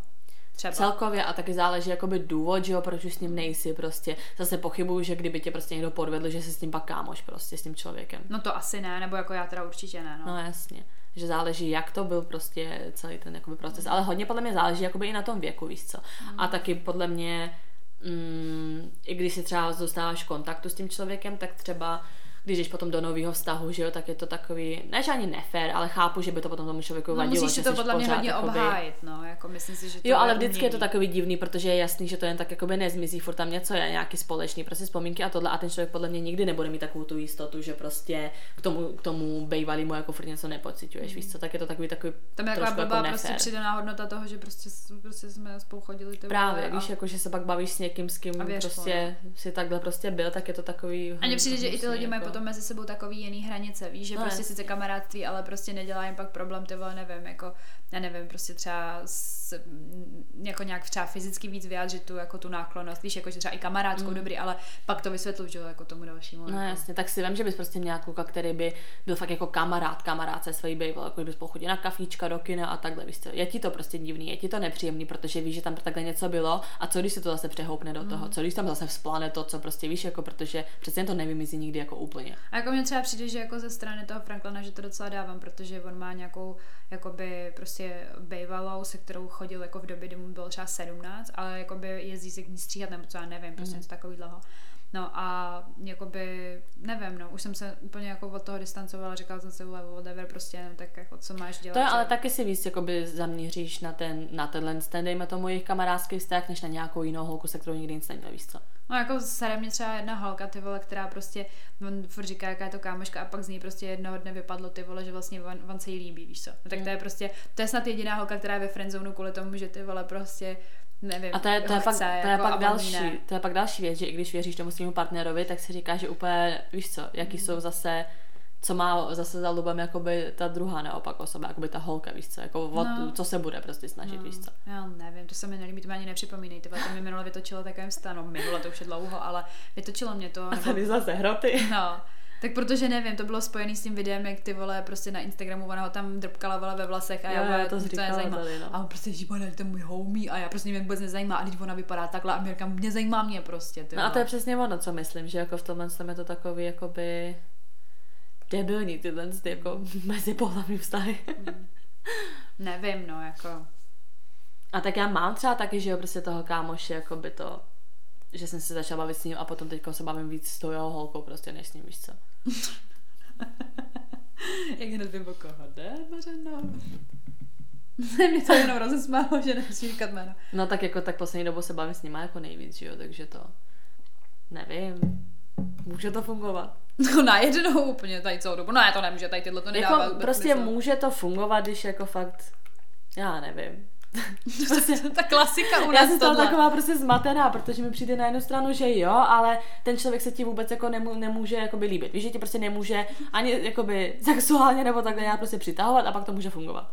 Třeba. Celkově a taky záleží jakoby důvod, že jo, proč už s ním nejsi prostě. Zase pochybuju, že kdyby tě prostě někdo podvedl, že jsi s tím pak kámoš prostě s tím člověkem. No to asi ne, nebo jako já teda určitě ne, no. No jasně že záleží, jak to byl prostě celý ten jakoby, proces. Ale hodně podle mě záleží jakoby i na tom věku, víš co. Mm. A taky podle mě, mm, i když si třeba zůstáváš v kontaktu s tím člověkem, tak třeba když jdeš potom do nového vztahu, že jo, tak je to takový, ne že ani nefér, ale chápu, že by to potom tomu člověku no, vadilo. Musíš si to podle mě hodně jakoby... obhájit, no, jako myslím si, že to Jo, ale vždycky umění. je to takový divný, protože je jasný, že to jen tak jakoby nezmizí, furt tam něco je nějaký společný, prostě vzpomínky a tohle a ten člověk podle mě nikdy nebude mít takovou tu jistotu, že prostě k tomu, k tomu bejvalýmu jako furt něco nepocituješ, mm. víš co, tak je to takový takový Tam je taková blbá jako prostě přidaná hodnota toho, že prostě, prostě jsme spolu chodili. Právě, a... víš, jako že se pak bavíš s někým, s kým prostě si takhle prostě byl, tak je to takový. A mně přijde, že i ty lidi mají potom mezi sebou takový jiný hranice, víš, že No, prostě sice kamarádství, ale prostě nedělá jim pak problém, ty vole, nevím, jako, já nevím, prostě třeba s, jako nějak třeba fyzicky víc vyjádřit tu, jako tu náklonost, víš, jako že třeba i kamarádskou, Mm. dobrý, ale pak to vysvětlu, že jako tomu dalšímu. No jako. jasně, tak si vím, že bys prostě měla kluka, který by byl fakt jako kamarád, kamarád se svojí býval, jako bys pochodil na kafíčka do kina a takhle, víš co. Je ti to prostě divný, je ti to nepříjemný, protože víš, že tam takhle něco bylo a co když se to zase přehoupne do toho, co když tam zase vzplane to, co prostě víš, jako protože přece to nevymizí nikdy jako úplně. A jako mně třeba přijde, že jako ze strany toho Franklina, že to docela dávám, protože on má nějakou jakoby prostě bejvalou, se kterou chodil jako v době, kdy mu bylo třeba 17, ale jakoby jezdí se k ní stříhat, nebo co já nevím, prostě Mhm. něco takový dlouho. No a jakoby, nevím, no, už jsem se úplně jako od toho distancovala, říkala jsem si, whatever, prostě, no, tak jako co máš dělat. To je že- ale taky si víc jakoby zaměříš na ten, na tenhle, ten, dejme tomu jejich kamarádský vztah, než na nějakou jinou holku, se kterou nikdy nic neměl, víš co. No jako sere mě třeba jedna holka, ty vole, která prostě, on furt říká, jaká je to kámoška a pak z ní prostě jednoho dne vypadlo ty vole, že vlastně on, on se jí líbí, víš co. No tak to je prostě, to je snad jediná holka, která je ve friendzonu kvůli tomu, že ty vole prostě, nevím, A to je, to je, pak, chce, to je jako, pak další, ne. to je pak další věc, že i když věříš tomu svým partnerovi, tak si říkáš, že úplně, víš co, jaký jsou zase, co má zase za lubem jakoby ta druhá naopak osoba, jakoby ta holka, víš co, jako od, No. co se bude prostě snažit, víš co. Já nevím, to se mi nelíbí, to mi ani nepřipomínej, to mi minule vytočilo takovém stanu, *laughs* minule to už je dlouho, ale vytočilo mě to. A nebo- tady zase hroty. No, tak protože nevím, to bylo spojený s tím videem, jak ty vole prostě na Instagramu, ona ho tam drpkala vole ve vlasech a já jo, vole, to to, nezajímá. tady, no. A on prostě žíbane, to je můj homie a já prostě mě vůbec nezajímá, a teď ona vypadá takhle a Mirka, mě zajímá mě prostě, ty No a to je přesně ono, co myslím, že jako v tomhle tom je to takový jakoby debilní tyhle ty jako *laughs* mezi pohlavní vztahy. Nevím, no, jako. A tak já mám třeba taky, že jo, prostě toho kámoše, jako by to, že jsem se začala bavit s ním a potom teďka se bavím víc s tou jeho holkou prostě, než s ním, víš co. *laughs* Jak hned vím, o koho jde, Mařeno. *laughs* mě to jenom rozesmálo, že nemusí říkat jméno. No tak jako tak poslední dobou se bavím s nima jako nejvíc, že jo, takže to, nevím, může to fungovat. *laughs* No najednou úplně tady celou dobu. No já to nemůže, tady tyhle to nedává. Jako prostě smysl. může to fungovat, když jako fakt, já nevím. *laughs* prostě, Ta klasika u já nás jsem z toho tohle. taková prostě zmatená, protože mi přijde na jednu stranu, že jo, ale ten člověk se ti vůbec jako nemů, nemůže jakoby líbit. Víš, že ti prostě nemůže ani jakoby sexuálně nebo takhle nějak prostě přitahovat a pak to může fungovat.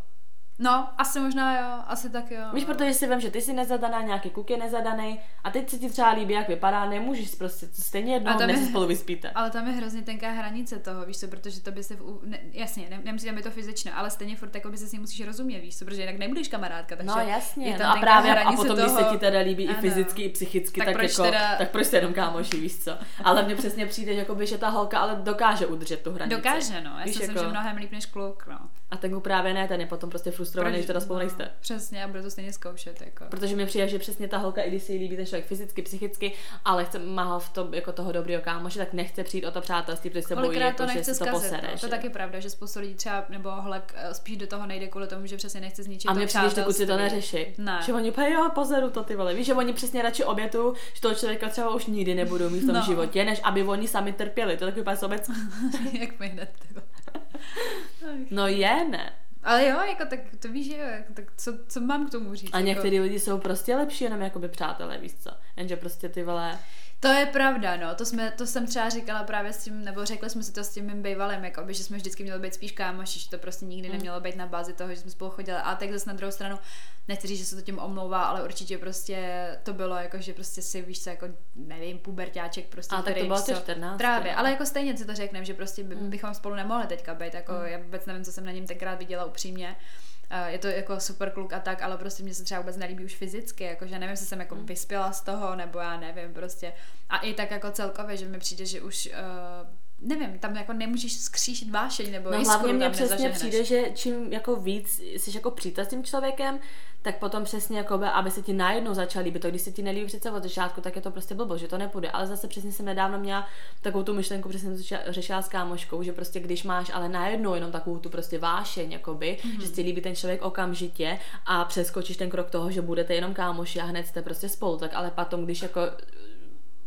No, asi možná jo, asi tak jo. Víš, protože si vím, že ty jsi nezadaná, nějaký kluk je nezadaný a teď se ti třeba líbí, jak vypadá, nemůžeš prostě, stejně A jednoho tam dne je- se spolu vyspíte. Ale tam je hrozně tenká hranice toho, víš co, protože to by se, v, ne, jasně, ne, nemusí tam to fyzično, ale stejně furt jako by se s ním musíš rozumět, víš co, protože jinak nebudeš kamarádka, takže No jasně, je tam no a právě a potom, toho, když se ti teda líbí i Ano. fyzicky, i psychicky, Tak tak, proč jako, teda- tak proč jste jenom kámoši, víš co? Ale mně přesně přijde, jakoby, že ta holka ale dokáže udržet tu hranici. Dokáže, no, já Víš, si myslím, jako- že mnohem líp než kluk, no. A ten právě ne, ten je potom prostě frustrovaný, že teda spolu nejste. No, přesně, a bude to stejně zkoušet, jako. Protože mi přijde, že přesně ta holka, i když si jí líbí ten člověk fyzicky, psychicky, ale chce, má ho v tom, jako toho dobrého kámoše, tak nechce přijít o to přátelství, protože se bojí, jako, to že nechce se to posere. no. to že? je taky pravda, že spoustu lidí třeba, nebo holek eh, spíš do toho nejde kvůli tomu, že přesně nechce zničit A to mně přijde, že kluci to neřeší. Ne. Že oni úplně, jo, pozoru to ty vole. Víš, že oni přesně radši obětu, že toho člověka třeba už nikdy nebudou mít v tom No. životě, než aby oni sami trpěli. To je takový sobecký. *laughs* Jak mi hned. No je, ne. Ale jo, jako tak to víš, že jo, jako, tak co, co mám k tomu říct? A jako, některý lidi jsou prostě lepší jenom jakoby přátelé, víš co. Jenže prostě ty vole, To je pravda, no, to, jsme, to jsem třeba říkala právě s tím, nebo řekli jsme si to s tím mým bývalým, jako by, že jsme vždycky měli být spíš kámoši, že to prostě nikdy Mm. nemělo být na bázi toho, že jsme spolu chodili. A tak zase na druhou stranu, nechci říct, že se to tím omlouvá, ale určitě prostě to bylo jako, že prostě si víš co, jako nevím, pubertáček prostě. A tak to bylo co, 14, Právě, jo. ale jako stejně si to řekneme, že prostě by, Mm. bychom spolu nemohli teďka být, jako já vůbec nevím, co jsem na něm tenkrát viděla upřímně. Uh, je to jako super kluk a tak, ale prostě mě se třeba vůbec nelíbí už fyzicky, jakože nevím, jestli jsem jako Mm. vyspěla z toho, nebo já nevím, prostě. A i tak jako celkově, že mi přijde, že už uh, nevím, tam jako nemůžeš skříšit vášeň, nebo No jiskru hlavně tam přesně nezaženeš. přijde, že čím jako víc jsi jako přítel s tím člověkem, tak potom přesně jako by, aby se ti najednou začal líbit. To když se ti nelíbí přece od začátku, tak je to prostě blbo, že to nepůjde. Ale zase přesně jsem nedávno měla takovou tu myšlenku, přesně řešila- s kámoškou, že prostě když máš ale najednou jenom takovou tu prostě vášeň, jakoby, mm-hmm. že si líbí ten člověk okamžitě a přeskočíš ten krok toho, že budete jenom kámoši a hned jste prostě spolu, tak ale potom, když jako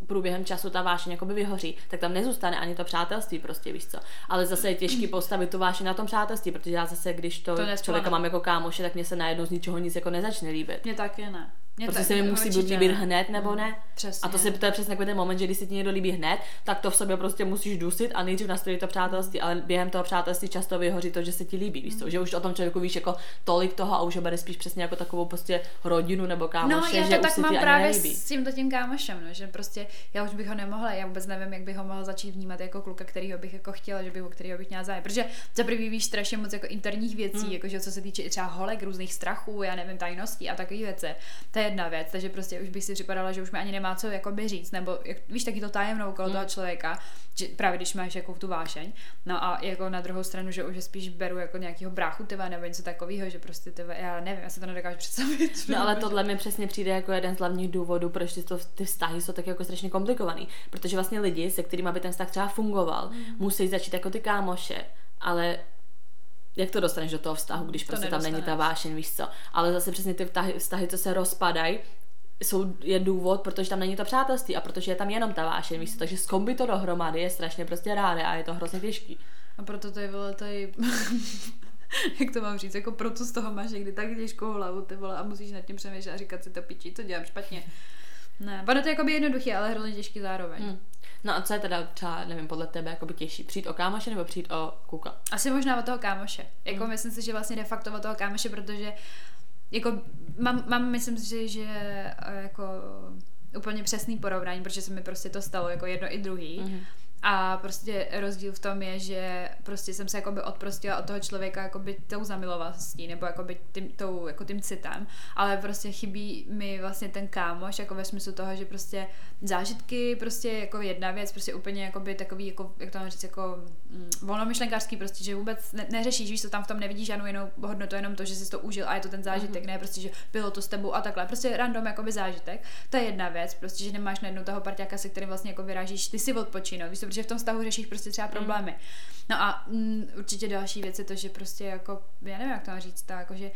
průběhem času ta vášeň jakoby vyhoří, tak tam nezůstane ani to přátelství prostě, víš co. Ale zase je těžký postavit tu vášeň na tom přátelství, protože já zase, když to, To člověka mám jako kámoše, tak mě se najednou z ničeho nic jako nezačne líbit. Mně taky ne. Mě Protože se mi musí buď líbit ne. hned nebo Mm, ne. přesně. A to, se, to je přesně takový ten moment, že když se ti někdo líbí hned, tak to v sobě prostě musíš dusit a nejdřív nastavit to přátelství, ale během toho přátelství často vyhoří to, že se ti líbí, víš Mm. že už o tom člověku víš jako tolik toho a už ho bere spíš přesně jako takovou prostě rodinu nebo kámoše, No, já že to už tak se mám právě nelíbí. s tímto tím kámošem, no, že prostě já už bych ho nemohla, já vůbec nevím, jak bych ho mohla začít vnímat jako kluka, kterýho bych jako chtěla, že bych o kterého bych měla zájem. Protože za prvý víš strašně moc jako interních věcí, hmm. jakože co se týče i třeba holek, různých strachů, já nevím, tajností a takové věci. To jedna věc, takže prostě už bych si připadala, že už mi ani nemá co jakoby říct, nebo jak, víš, taky to tajemnou okolo Hmm. toho člověka, že právě když máš jako tu vášeň. No a jako na druhou stranu, že už je spíš beru jako nějakého bráchu tyva nebo něco takového, že prostě tyva, já nevím, já si to nedokážu představit. *laughs* No ale tohle mi přesně přijde jako jeden z hlavních důvodů, proč ty, to, ty vztahy jsou tak jako strašně komplikovaný. Protože vlastně lidi, se kterými by ten vztah třeba fungoval, Mm. musí začít jako ty kámoše, ale jak to dostaneš do toho vztahu, když To prostě tam není ta nedostaneš. vášeň, víš co. Ale zase přesně ty vztahy, vztahy co se rozpadají, jsou, je důvod, protože tam není to přátelství a protože je tam jenom ta vášeň, víš co. Takže skombit to dohromady je strašně prostě ráde a je to hrozně těžký. A proto to je vole tady, *laughs* jak to mám říct, jako proto z toho máš někdy tak těžkou hlavu, ty vole, a musíš nad tím přemýšlet a říkat si to piči, to dělám špatně. Ne, ono to je jakoby jednoduchý, ale hrozně těžký zároveň. Hmm. No a co je teda třeba, nevím, podle tebe jakoby těžší? Přijít o kámoše nebo přijít o kuka? Asi možná od toho kámoše. Jako Hmm. myslím si, že vlastně de facto od toho kámoše, protože jako mám, mám myslím si, že eh, jako úplně přesný porovnání, protože se mi prostě to stalo jako jedno i druhý. Mhm. A prostě rozdíl v tom je, že prostě jsem se jakoby odprostila od toho člověka jakoby tou zamilovostí, nebo jakoby tím, tou, jako tím citem, ale prostě chybí mi vlastně ten kámoš, jako ve smyslu toho, že prostě zážitky, prostě jako jedna věc, prostě úplně jakoby takový, jako, jak to mám říct, jako mm, volnomyšlenkářský prostě, že vůbec ne, neřešíš, víš, to tam v tom nevidíš žádnou jinou hodnotu, jenom to, že jsi to užil a je to ten zážitek, Mhm. ne prostě, že bylo to s tebou a takhle, prostě random jakoby zážitek, to je jedna věc, prostě, že nemáš najednou toho parťáka, se kterým vlastně jako vyrážíš, ty si odpočinout, víš, to, protože v tom vztahu řešíš prostě třeba problémy. No a mm, určitě další věc je to, že prostě jako, já nevím, jak to mám říct, tak jako, že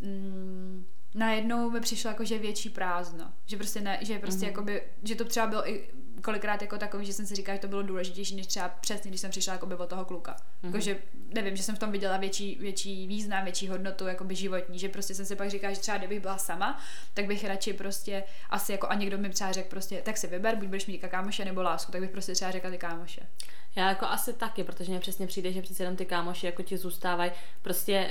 mm, najednou mi přišlo jako, že větší prázdno. Že prostě ne, že prostě Mhm. jakoby, že to třeba bylo i kolikrát jako takový, že jsem si říkala, že to bylo důležitější, než třeba přesně, když jsem přišla jakoby od toho kluka. Mhm. Jako, že nevím, že jsem v tom viděla větší, větší význam, větší hodnotu jakoby životní, že prostě jsem si pak říkala, že třeba kdybych byla sama, tak bych radši prostě asi jako a někdo mi třeba řekl prostě, tak si vyber, buď budeš mít kámoše nebo lásku, tak bych prostě třeba řekla ty kámoše. Já jako asi taky, protože mně přesně přijde, že přece jenom ty kámoši jako ti zůstávají prostě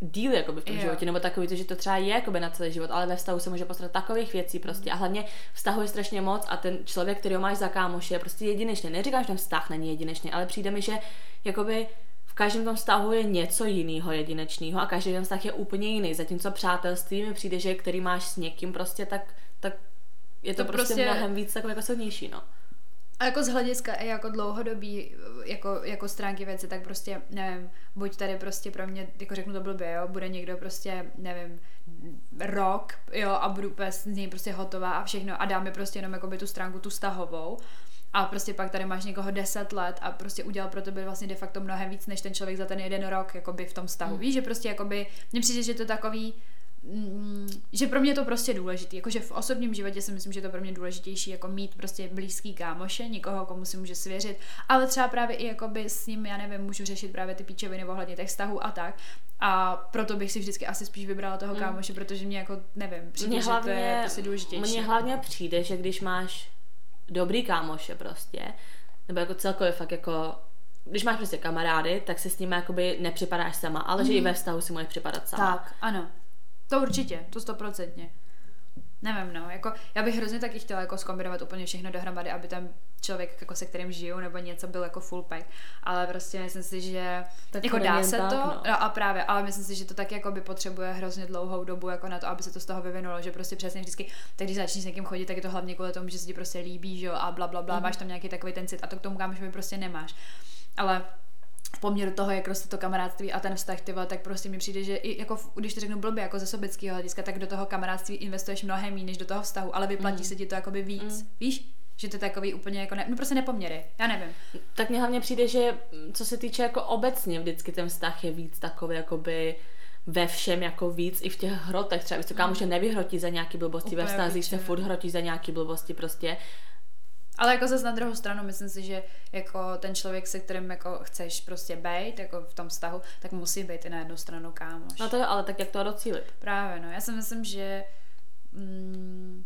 díl jakoby v tom Jo. životě, nebo takový to, že to třeba je jakoby na celý život, ale ve vztahu se může postarat takových věcí prostě a hlavně vztahu je strašně moc a ten člověk, který ho máš za kámoše, je prostě jedinečný. Neříkám, že ten vztah není jedinečný, ale přijde mi, že jakoby v každém tom vztahu je něco jiného jedinečného a každý ten vztah je úplně jiný. Zatímco přátelství mi přijde, že který máš s někým prostě, tak, tak je to, To to prostě, prostě- mnohem víc takové jako silnější, no. A jako z hlediska i jako dlouhodobí jako, jako stránky věci, tak prostě, nevím, buď tady prostě pro mě, jako řeknu to blbě, jo, bude někdo prostě, nevím, rok, jo, a budu úplně z něj prostě hotová a všechno a dá mi prostě jenom jakoby tu stránku, tu stahovou. A prostě pak tady máš někoho 10 let a prostě udělal pro tebe vlastně de facto mnohem víc, než ten člověk za ten jeden rok jakoby v tom vztahu. Hmm. Víš, že prostě jakoby, mně přijde, že to je takový, že pro mě je to prostě důležitý. Jakože v osobním životě si myslím, že je to pro mě důležitější jako mít prostě blízký kámoše, někoho, komu si může svěřit, ale třeba právě i jakoby s ním, já nevím, můžu řešit právě ty píčoviny ohledně těch vztahů a tak. A proto bych si vždycky asi spíš vybrala toho Mm. kámoše, protože mě jako, nevím, přijde, Mně že to je prostě důležitější. Mně hlavně přijde, že když máš dobrý kámoše prostě, nebo jako celkově fakt jako když máš prostě kamarády, tak si s nimi jakoby nepřipadáš sama, ale že i ve vztahu si můžeš připadat sama. Tak, ano. To určitě, to stoprocentně. Nevím, no, jako já bych hrozně taky chtěla jako skombinovat úplně všechno dohromady, aby ten člověk, jako se kterým žiju, nebo něco byl jako full pack, ale prostě myslím si, že Tak jako dá se jen to, tak, no. no. a právě, ale myslím si, že to taky jako by potřebuje hrozně dlouhou dobu jako na to, aby se to z toho vyvinulo, že prostě přesně vždycky, tak když začneš s někým chodit, tak je to hlavně kvůli tomu, že se ti prostě líbí, že jo, a bla, bla, bla, Mhm. máš tam nějaký takový ten cit a to k tomu kámošovi prostě nemáš. Ale v poměru toho, jak roste to kamarádství a ten vztah, ty tak prostě mi přijde, že i jako, když to řeknu blbě, jako ze sobeckého hlediska, tak do toho kamarádství investuješ mnohem méně než do toho vztahu, ale vyplatí Mm. se ti to jakoby víc. Mm. Víš? Že to je takový úplně jako, ne, no prostě nepoměry. Já nevím. Tak mně hlavně přijde, že mm, co se týče jako obecně, vždycky ten vztah je víc takový jakoby ve všem jako víc, i v těch hrotech. Třeba víš co, kámoše nevyhrotí za nějaký blbosti, ve Úplně vztazích se furt hrotí za nějaký blbosti prostě. Ale jako zase na druhou stranu, myslím si, že jako ten člověk, se kterým jako chceš prostě být, jako v tom vztahu, tak musí být i na jednu stranu kámoš. No to jo, ale tak jak to docílit? Právě, no. Já si myslím, že mm,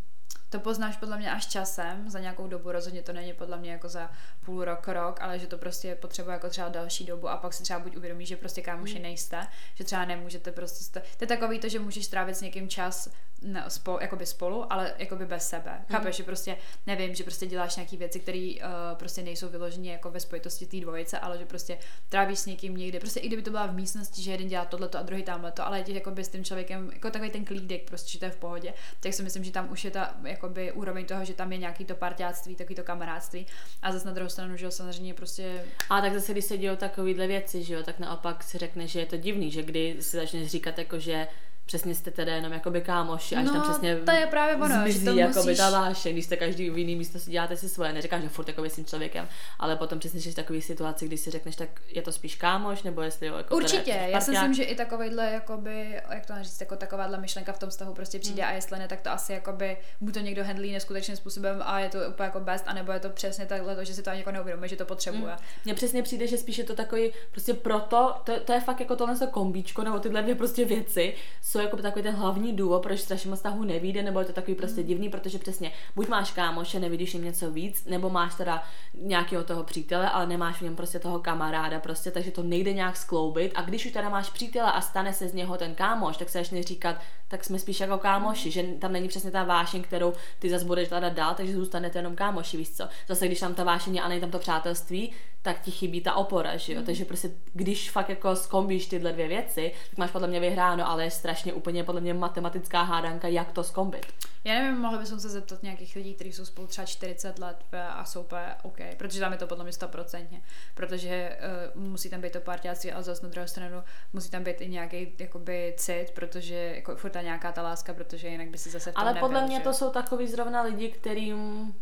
to poznáš podle mě až časem, za nějakou dobu, rozhodně to není podle mě jako za půl rok, rok, ale že to prostě potřebuje jako třeba další dobu a pak si třeba buď uvědomíš, že prostě kámoši mm. nejste, že třeba nemůžete prostě, st- to je takový to, že můžeš strávit s někým čas ne, spolu, jakoby spolu, ale jakoby bez sebe. Mm. Chápeš, že prostě nevím, že prostě děláš nějaké věci, které uh, prostě nejsou vyloženě jako ve spojitosti té dvojice, ale že prostě trávíš s někým někde. Prostě i kdyby to byla v místnosti, že jeden dělá tohleto a druhý tamhleto, ale je jako s tím člověkem, jako takový ten klídek, prostě, že to je v pohodě, tak si myslím, že tam už je ta jakoby úroveň toho, že tam je nějaký to parťáctví, takový to kamarádství. A zase na druhou stranu, že jo, samozřejmě prostě. A tak zase, když se dějou takovéhle věci, že jo, tak naopak si řekne, že je to divný, že kdy si začneš říkat jako, že přesně jste teda jenom jakoby kámoši, až no, tam přesně to je právě ono, zmizí že to jakoby musíš... ta váše, když jste každý v jiný místo si děláte si svoje, neříkáš, že furt jakoby s tím člověkem, ale potom přesně jsi v takové situaci, když si řekneš, tak je to spíš kámoš, nebo jestli jo, jako Určitě, teda, já si myslím, že i takovýhle, jakoby, jak to říct, jako takováhle myšlenka v tom vztahu prostě přijde hmm. a jestli ne, tak to asi jakoby, buď to někdo handlí neskutečným způsobem a je to úplně jako best, anebo je to přesně takhle to, že si to ani jako neuvědomuje, že to potřebuje. Hmm. Mně přesně přijde, že spíš je to takový, prostě proto, to, to je fakt jako tohle kombíčko, nebo tyhle dvě prostě věci, jsou jako takový ten hlavní důvod, proč strašně moc vztahu nevíde, nebo je to takový prostě mm. divný, protože přesně buď máš kámoše, nevidíš jim něco víc, nebo máš teda nějakého toho přítele, ale nemáš v něm prostě toho kamaráda, prostě, takže to nejde nějak skloubit. A když už teda máš přítele a stane se z něho ten kámoš, tak se začne říkat, tak jsme spíš jako kámoši, že tam není přesně ta vášeň, kterou ty zase budeš hledat dál, takže zůstanete jenom kámoši, víš co. Zase když tam ta vášeň a není tam to přátelství, tak ti chybí ta opora, že jo. Mm. Takže prostě, když fakt jako skombíš tyhle dvě věci, tak máš podle mě vyhráno, ale je strašně úplně podle mě matematická hádanka, jak to skombit. Já nevím, mohla bychom se zeptat nějakých lidí, kteří jsou spolu třeba 40 let a jsou úplně OK, protože tam je to podle mě 100%, protože uh, musí tam být to partiáci, ale zase na druhou stranu musí tam být i nějaký jakoby cit, protože jako furt ta nějaká ta láska, protože jinak by si zase v tom Ale nebyl, podle mě že? to jsou takový zrovna lidi, kterým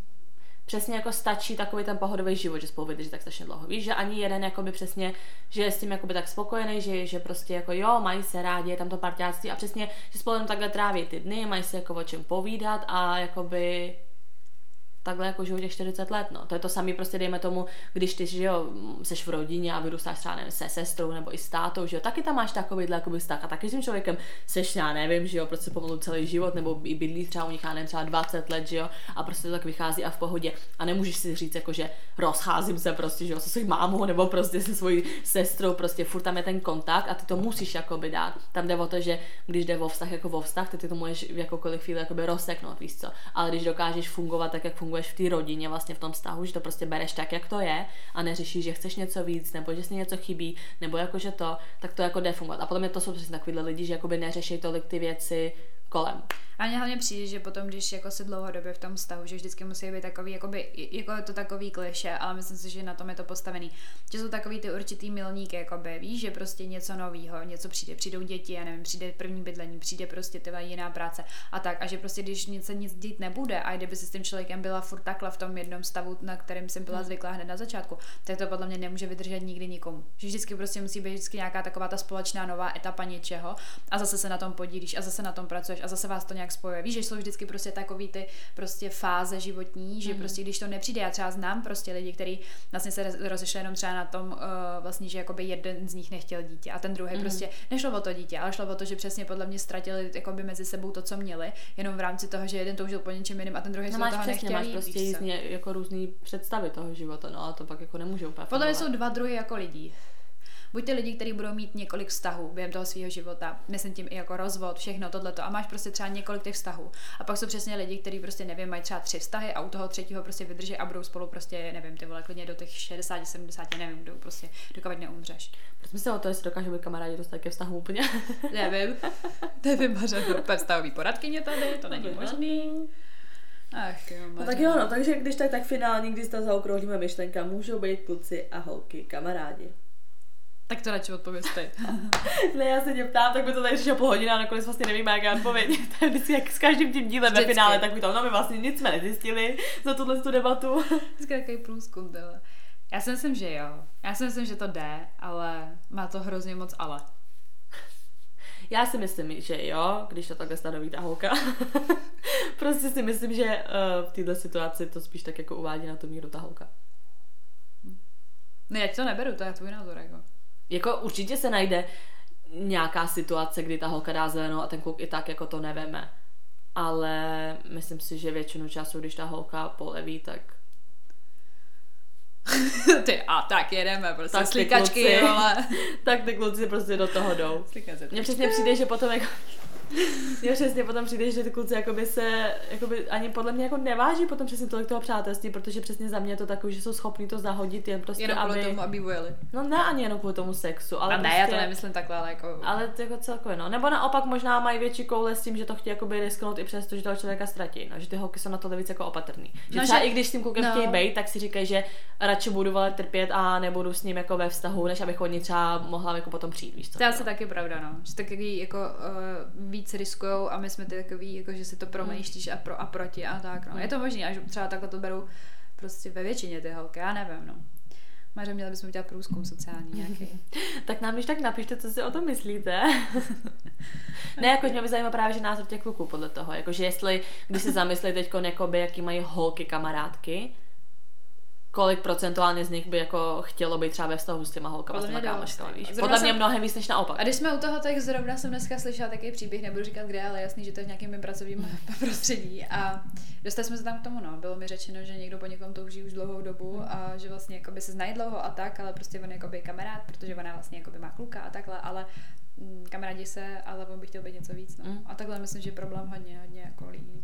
přesně jako stačí takový ten pohodový život, že spolu vydrží tak strašně dlouho. Víš, že ani jeden jakoby přesně, že je s tím jakoby tak spokojený, že, že prostě jako jo, mají se rádi, je tam to partiáctví a přesně, že spolu jenom takhle tráví ty dny, mají se jako o čem povídat a jakoby takhle jako žiju těch 40 let, no. To je to samé prostě dejme tomu, když ty, že jo, seš v rodině a vyrůstáš třeba nevím, se sestrou nebo i s tátou, že jo, taky tam máš takovýhle jakoby vztah a taky s tím člověkem seš, já nevím, že jo, prostě pomalu celý život nebo i bydlí třeba u nich, já nevím, třeba 20 let, že jo, a prostě to tak vychází a v pohodě a nemůžeš si říct jako, že rozcházím se prostě, že jo, se svou mámou nebo prostě se svojí sestrou, prostě furt tam je ten kontakt a ty to musíš jakoby dát. Tam jde o to, že když jde o vztah jako o vztah, ty, ty to můžeš v jakoukoliv chvíli jakoby rozseknout, víš co, ale když dokážeš fungovat tak, jak funguje funguješ v té rodině, vlastně v tom vztahu, že to prostě bereš tak, jak to je a neřešíš, že chceš něco víc, nebo že si něco chybí, nebo jako že to, tak to jako jde fungovat. A potom je to jsou přesně takovýhle lidi, že jakoby neřeší tolik ty věci kolem. A mně hlavně přijde, že potom, když jako se dlouhodobě v tom vztahu, že vždycky musí být takový, jakoby, jako je to takový kliše, ale myslím si, že na tom je to postavený. Že jsou takový ty určitý milníky, jakoby, víš, že prostě něco nového, něco přijde, přijdou děti, já nevím, přijde první bydlení, přijde prostě tyva jiná práce a tak. A že prostě, když něco nic dít nebude a kdyby si s tím člověkem byla furt takhle v tom jednom stavu, na kterém jsem byla hmm. zvyklá hned na začátku, tak to podle mě nemůže vydržet nikdy nikomu. Že vždycky prostě musí být vždycky nějaká taková ta společná nová etapa něčeho a zase se na tom podílíš a zase na tom pracuješ a zase vás to nějak spojuje. Víš, že jsou vždycky prostě takový ty prostě fáze životní, že mm-hmm. prostě když to nepřijde, já třeba znám prostě lidi, kteří vlastně se rozešli jenom třeba na tom uh, vlastně, že jakoby jeden z nich nechtěl dítě a ten druhý mm-hmm. prostě nešlo o to dítě, ale šlo o to, že přesně podle mě ztratili jakoby mezi sebou to, co měli, jenom v rámci toho, že jeden toužil po něčem jiným a ten druhý no, toho přesně, nechtěl. Máš prostě jízdně, jako různý představy toho života, no a to pak jako nemůže úplně. Podle mě jsou dva druhy jako lidí buď ty lidi, kteří budou mít několik vztahů během toho svého života, myslím tím i jako rozvod, všechno tohleto, a máš prostě třeba několik těch vztahů. A pak jsou přesně lidi, kteří prostě nevím, mají třeba tři vztahy a u toho třetího prostě vydrží a budou spolu prostě, nevím, ty vole, klidně do těch 60, 70, nevím, jdou prostě, dokud neumřeš. Proč myslím o to, jestli dokážu být kamarádi dostat ke vztahu úplně. nevím. *laughs* nevím, to vztahový *laughs* poradkyně tady, to není možný. Ach jo, no tak jo, no, takže když tak, tak finálně, když to zaokrouhlíme myšlenka, můžou být kluci a holky kamarádi. Tak to radši odpovězte. *laughs* ne, já se tě ptám, tak by to tady řešil půl hodina a nakonec vlastně nevím, jak odpověď. *laughs* to je vždycky jak s každým tím dílem Vždycky. ve finále, tak by to, no my vlastně nic jsme nezjistili za tuhle tu debatu. *laughs* Vždycky takový průzkum, tohle. Já si myslím, že jo. Já si myslím, že to jde, ale má to hrozně moc ale. Já si myslím, že jo, když to takhle stanoví ta holka. prostě si myslím, že uh, v této situaci to spíš tak jako uvádí na tu míru ta holka. Ne, já to neberu, to je tvůj názor, jako. Jako určitě se najde nějaká situace, kdy ta holka dá zelenou a ten kluk i tak jako to neveme. ale myslím si, že většinu času, když ta holka poleví, tak *laughs* Ty, a tak jedeme, prostě Tak ty slikačky, kluci. vole. *laughs* tak ty kluci prostě do toho jdou. Mně přesně přijde, že potom jako... *laughs* Mně přesně potom přijde, že ty kluci jakoby se jakoby ani podle mě jako neváží potom přesně tolik toho přátelství, protože přesně za mě je to takový, že jsou schopní to zahodit jen prostě, Jenom aby... tomu, aby vojeli. No ne ani jenom kvůli tomu sexu, ale Ale ne, prostě... já to nemyslím takhle, ale jako... Ale to jako celkově, no. Nebo naopak možná mají větší koule s tím, že to chtějí jakoby risknout i přesto, že toho člověka ztratí. No, že ty holky jsou na to víc jako opatrný. Že No, třeba že- i když s tím klukem no. chtějí být, tak si říkají, že radši budu vole trpět a nebudu s ním jako ve vztahu, než abych od ní třeba mohla jako potom přijít, víš co? To je asi taky pravda, no. Že takový jako uh, víc riskujou a my jsme ty takový, jako že si to promýšlíš a pro a proti a tak, no. Je to možné, až třeba takhle to berou prostě ve většině ty holky, já nevím, no. Maře, měli bychom udělat průzkum sociální nějaký. *laughs* Tak nám když tak napište, co si o tom myslíte. *laughs* ne, jako mě by zajímá právě, že názor těch kluků podle toho. Jakože jestli, když se zamyslí teď, jakoby, jaký mají holky kamarádky, kolik procentuálně z nich by jako chtělo být třeba ve vztahu s těma holkama, Podle s těma kámoškama, víš? Podle mě jsem- mnohem víc než naopak. A když jsme u toho, tak zrovna jsem dneska slyšela takový příběh, nebudu říkat kde, ale jasný, že to je v nějakém mým pracovním *laughs* prostředí. A dostali jsme se tam k tomu, no. Bylo mi řečeno, že někdo po někom touží už dlouhou dobu a že vlastně jakoby se znají dlouho a tak, ale prostě on jakoby je kamarád, protože ona vlastně jakoby má kluka a takhle, ale mm, kamarádi se, ale on by chtěl být něco víc, no. Mm. A takhle myslím, že je problém hodně, hodně jako lidí.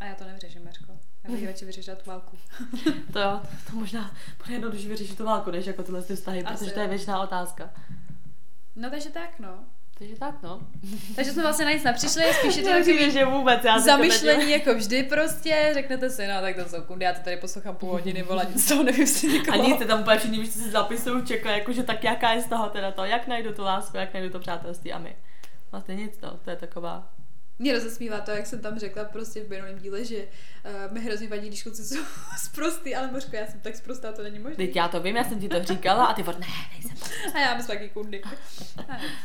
A já to nevyřeším, Merko. Já bych radši vyřešila tu válku. *laughs* To jo, to možná bude jednodušší vyřešit tu válku, než jako tyhle ty vztahy, Asi protože to je věčná otázka. No takže tak, no. Takže tak, no. *laughs* Takže jsme vlastně na nic nepřišli, spíš je to *laughs* takový že vůbec, já zamyšlení jako vždy prostě, řeknete si, no tak to jsou kundy, já to tady poslouchám půl hodiny, vole, nic z toho nevím si A nikoho. nic, tam úplně všichni, co si zapisují, čekají, jakože tak jaká je z toho teda to, jak najdu tu lásku, jak najdu to přátelství a my. Vlastně nic, no, to je taková... Mě rozesmívá to, jak jsem tam řekla prostě v minulém díle, že uh, mi hrozně vadí, když kluci jsou *laughs* zprostý, ale Mořko, já jsem tak zprostá, to není možné. Teď já to vím, já jsem ti to říkala a ty vod, ne, nejsem. A já myslím taky kundy. *laughs*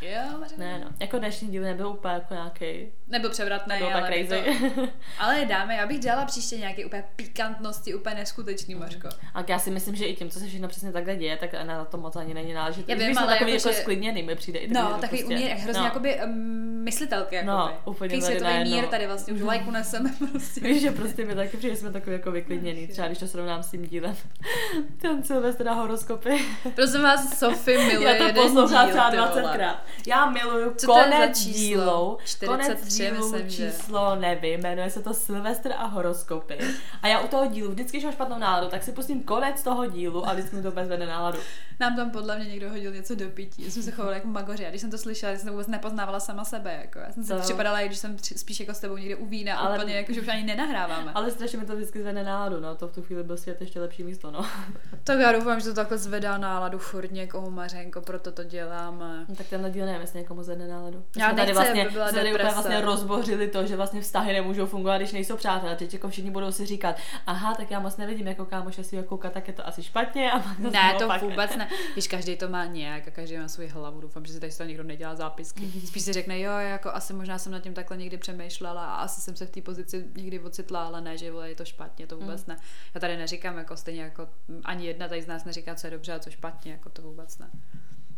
Jo. Ne, no, jako dnešní díl nebyl úplně jako nějaký, Nebyl převratný, nebyl tak ale, crazy. to, *laughs* ale dáme, já bych dělala příště nějaké úplně pikantnosti, úplně neskutečný, Mořko. A já si myslím, že i tím, co se všechno přesně takhle děje, tak na to moc ani není náležit. Já vím, ale takový jako, jako že- sklidněný, mi přijde i No, že takový prostě, hrozně no. jakoby um, myslitelky, jakoby. No, úplně světový najednou. mír tady vlastně, už lajku neseme *laughs* prostě. Víš, že prostě my taky přijde, jsme takový jako vyklidněný, třeba když to srovnám s tím dílem. *laughs* Ten Silvestr na horoskopy. Prosím vás, Sophie miluje *laughs* Já to poslouchám třeba ty vole. 20krát. Já miluju Co je konec číslo? dílu. 43, konec dílu myslím, že. číslo nevím, jmenuje se to Silvestr a horoskopy. A já u toho dílu vždycky, když mám špatnou náladu, tak si pustím konec toho dílu a vždycky mi to úplně zvedne náladu. Nám tam podle mě někdo hodil něco do pití. Já jsem se chovala jako magoři. A když jsem to slyšela, jsem to vůbec nepoznávala sama sebe. Jako. Já jsem si To- připadala, i když jsem tři- spíš jako s tebou někde u vína, Ale- úplně jako, že už ani nenahráváme. Ale strašně mi to vždycky zvedne náladu, no. To v tu chvíli byl svět ještě lepší místo, no. *laughs* Tak já doufám, že to takhle zvedá náladu furt někomu Mařenko, proto to děláme. No, tak tenhle díl nevím, jestli někomu zvedne náladu. Já jsme tady nechci, vlastně, aby byla tady úplně vlastně rozbořili to, že vlastně vztahy nemůžou fungovat, když nejsou přátelé. Teď jako všichni budou si říkat, aha, tak já moc nevidím jako kámoš, jestli ho koukat, tak je to asi špatně. A pak zase Ne, to naopak. vůbec ne. Když každý to má nějak a každý má svou hlavu. Doufám, že si tady toho někdo nedělá zápisky. *laughs* Spíš si řekne, jo, jako asi možná jsem nad tím takhle někdy přemýšlela a asi jsem se v té pozici někdy ocitla, ale ne, že je to špatně, to vůbec ne. Já tady neříkám, jako stejně jako ani jedna tady z nás neříká, co je dobře a co špatně, jako to vůbec ne.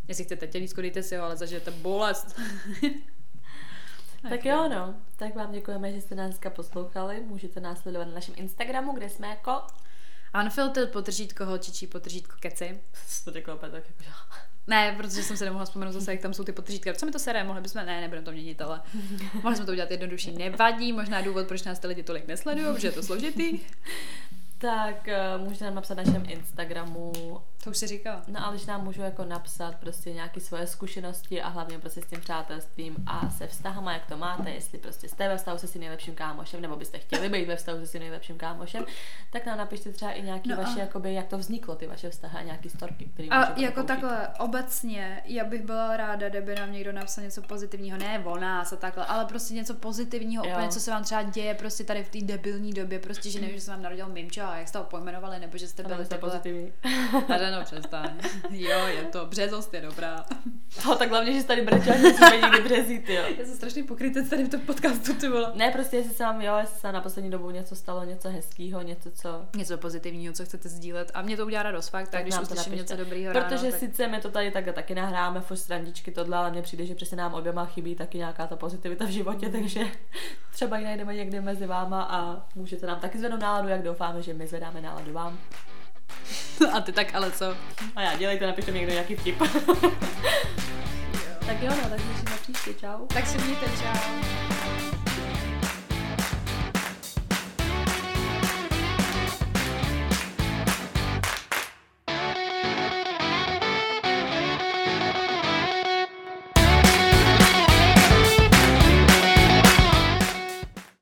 Jestli chcete tělísko, dejte si ho, ale zažijete bolest. *laughs* Tak jo, no. Tak vám děkujeme, že jste nás dneska poslouchali. Můžete nás sledovat na našem Instagramu, kde jsme jako... Unfiltered potržítko holčičí potržítko keci. *laughs* To řekla opět tak jako... Ne, protože jsem se nemohla vzpomenout zase, jak tam jsou ty potržítka. Co mi to sere, mohli bychom, ne, nebudeme to měnit, ale mohli jsme to udělat jednodušší. Nevadí, možná důvod, proč nás ty lidi tolik nesledují, protože je to složitý. Tak uh, můžete nám napsat na našem Instagramu To už si říkala. No ale když nám můžou jako napsat prostě nějaké svoje zkušenosti a hlavně prostě s tím přátelstvím a se vztahama, jak to máte, jestli prostě jste ve vztahu se svým nejlepším kámošem, nebo byste chtěli být ve vztahu se svým nejlepším kámošem, tak nám napište třeba i nějaký No no a- vaše, jakoby, jak to vzniklo, ty vaše vztahy a nějaký storky, který A jako použít. takhle, obecně, já bych byla ráda, kdyby nám někdo napsal něco pozitivního, ne o nás a takhle, ale prostě něco pozitivního, Jo. úplně, co se vám třeba děje prostě tady v té debilní době, prostě, že nevím, že se vám narodil mimčo a jak jste ho pojmenovali, nebo že jste byli jste takhle- pozitivní. No přestaň. *laughs* Jo, je to. Březost je dobrá. To *laughs* tak hlavně, že jsi tady brečel, že jsme někdy březít, jo. *laughs* Já jsem strašný pokrytec tady v tom podcastu, ty vole. Ne, prostě jestli se vám, jo, jestli se na poslední dobu něco stalo, něco hezkého, něco, co... Něco pozitivního, co chcete sdílet. A mě to udělá radost fakt, tak, Tak když uslyším něco dobrýho Protože ráno, tak... sice my to tady takhle taky nahráme, furt srandičky tohle, ale mně přijde, že přesně nám oběma chybí taky nějaká ta pozitivita v životě, takže třeba ji najdeme někde mezi váma a můžete nám taky zvednout náladu, jak doufáme, že my zvedáme náladu vám. *laughs* A ty tak ale co? A já dělejte, napište mi někdo nějaký vtip. *laughs* tak jo, no, tak se příště, čau. Tak se mějte, čau.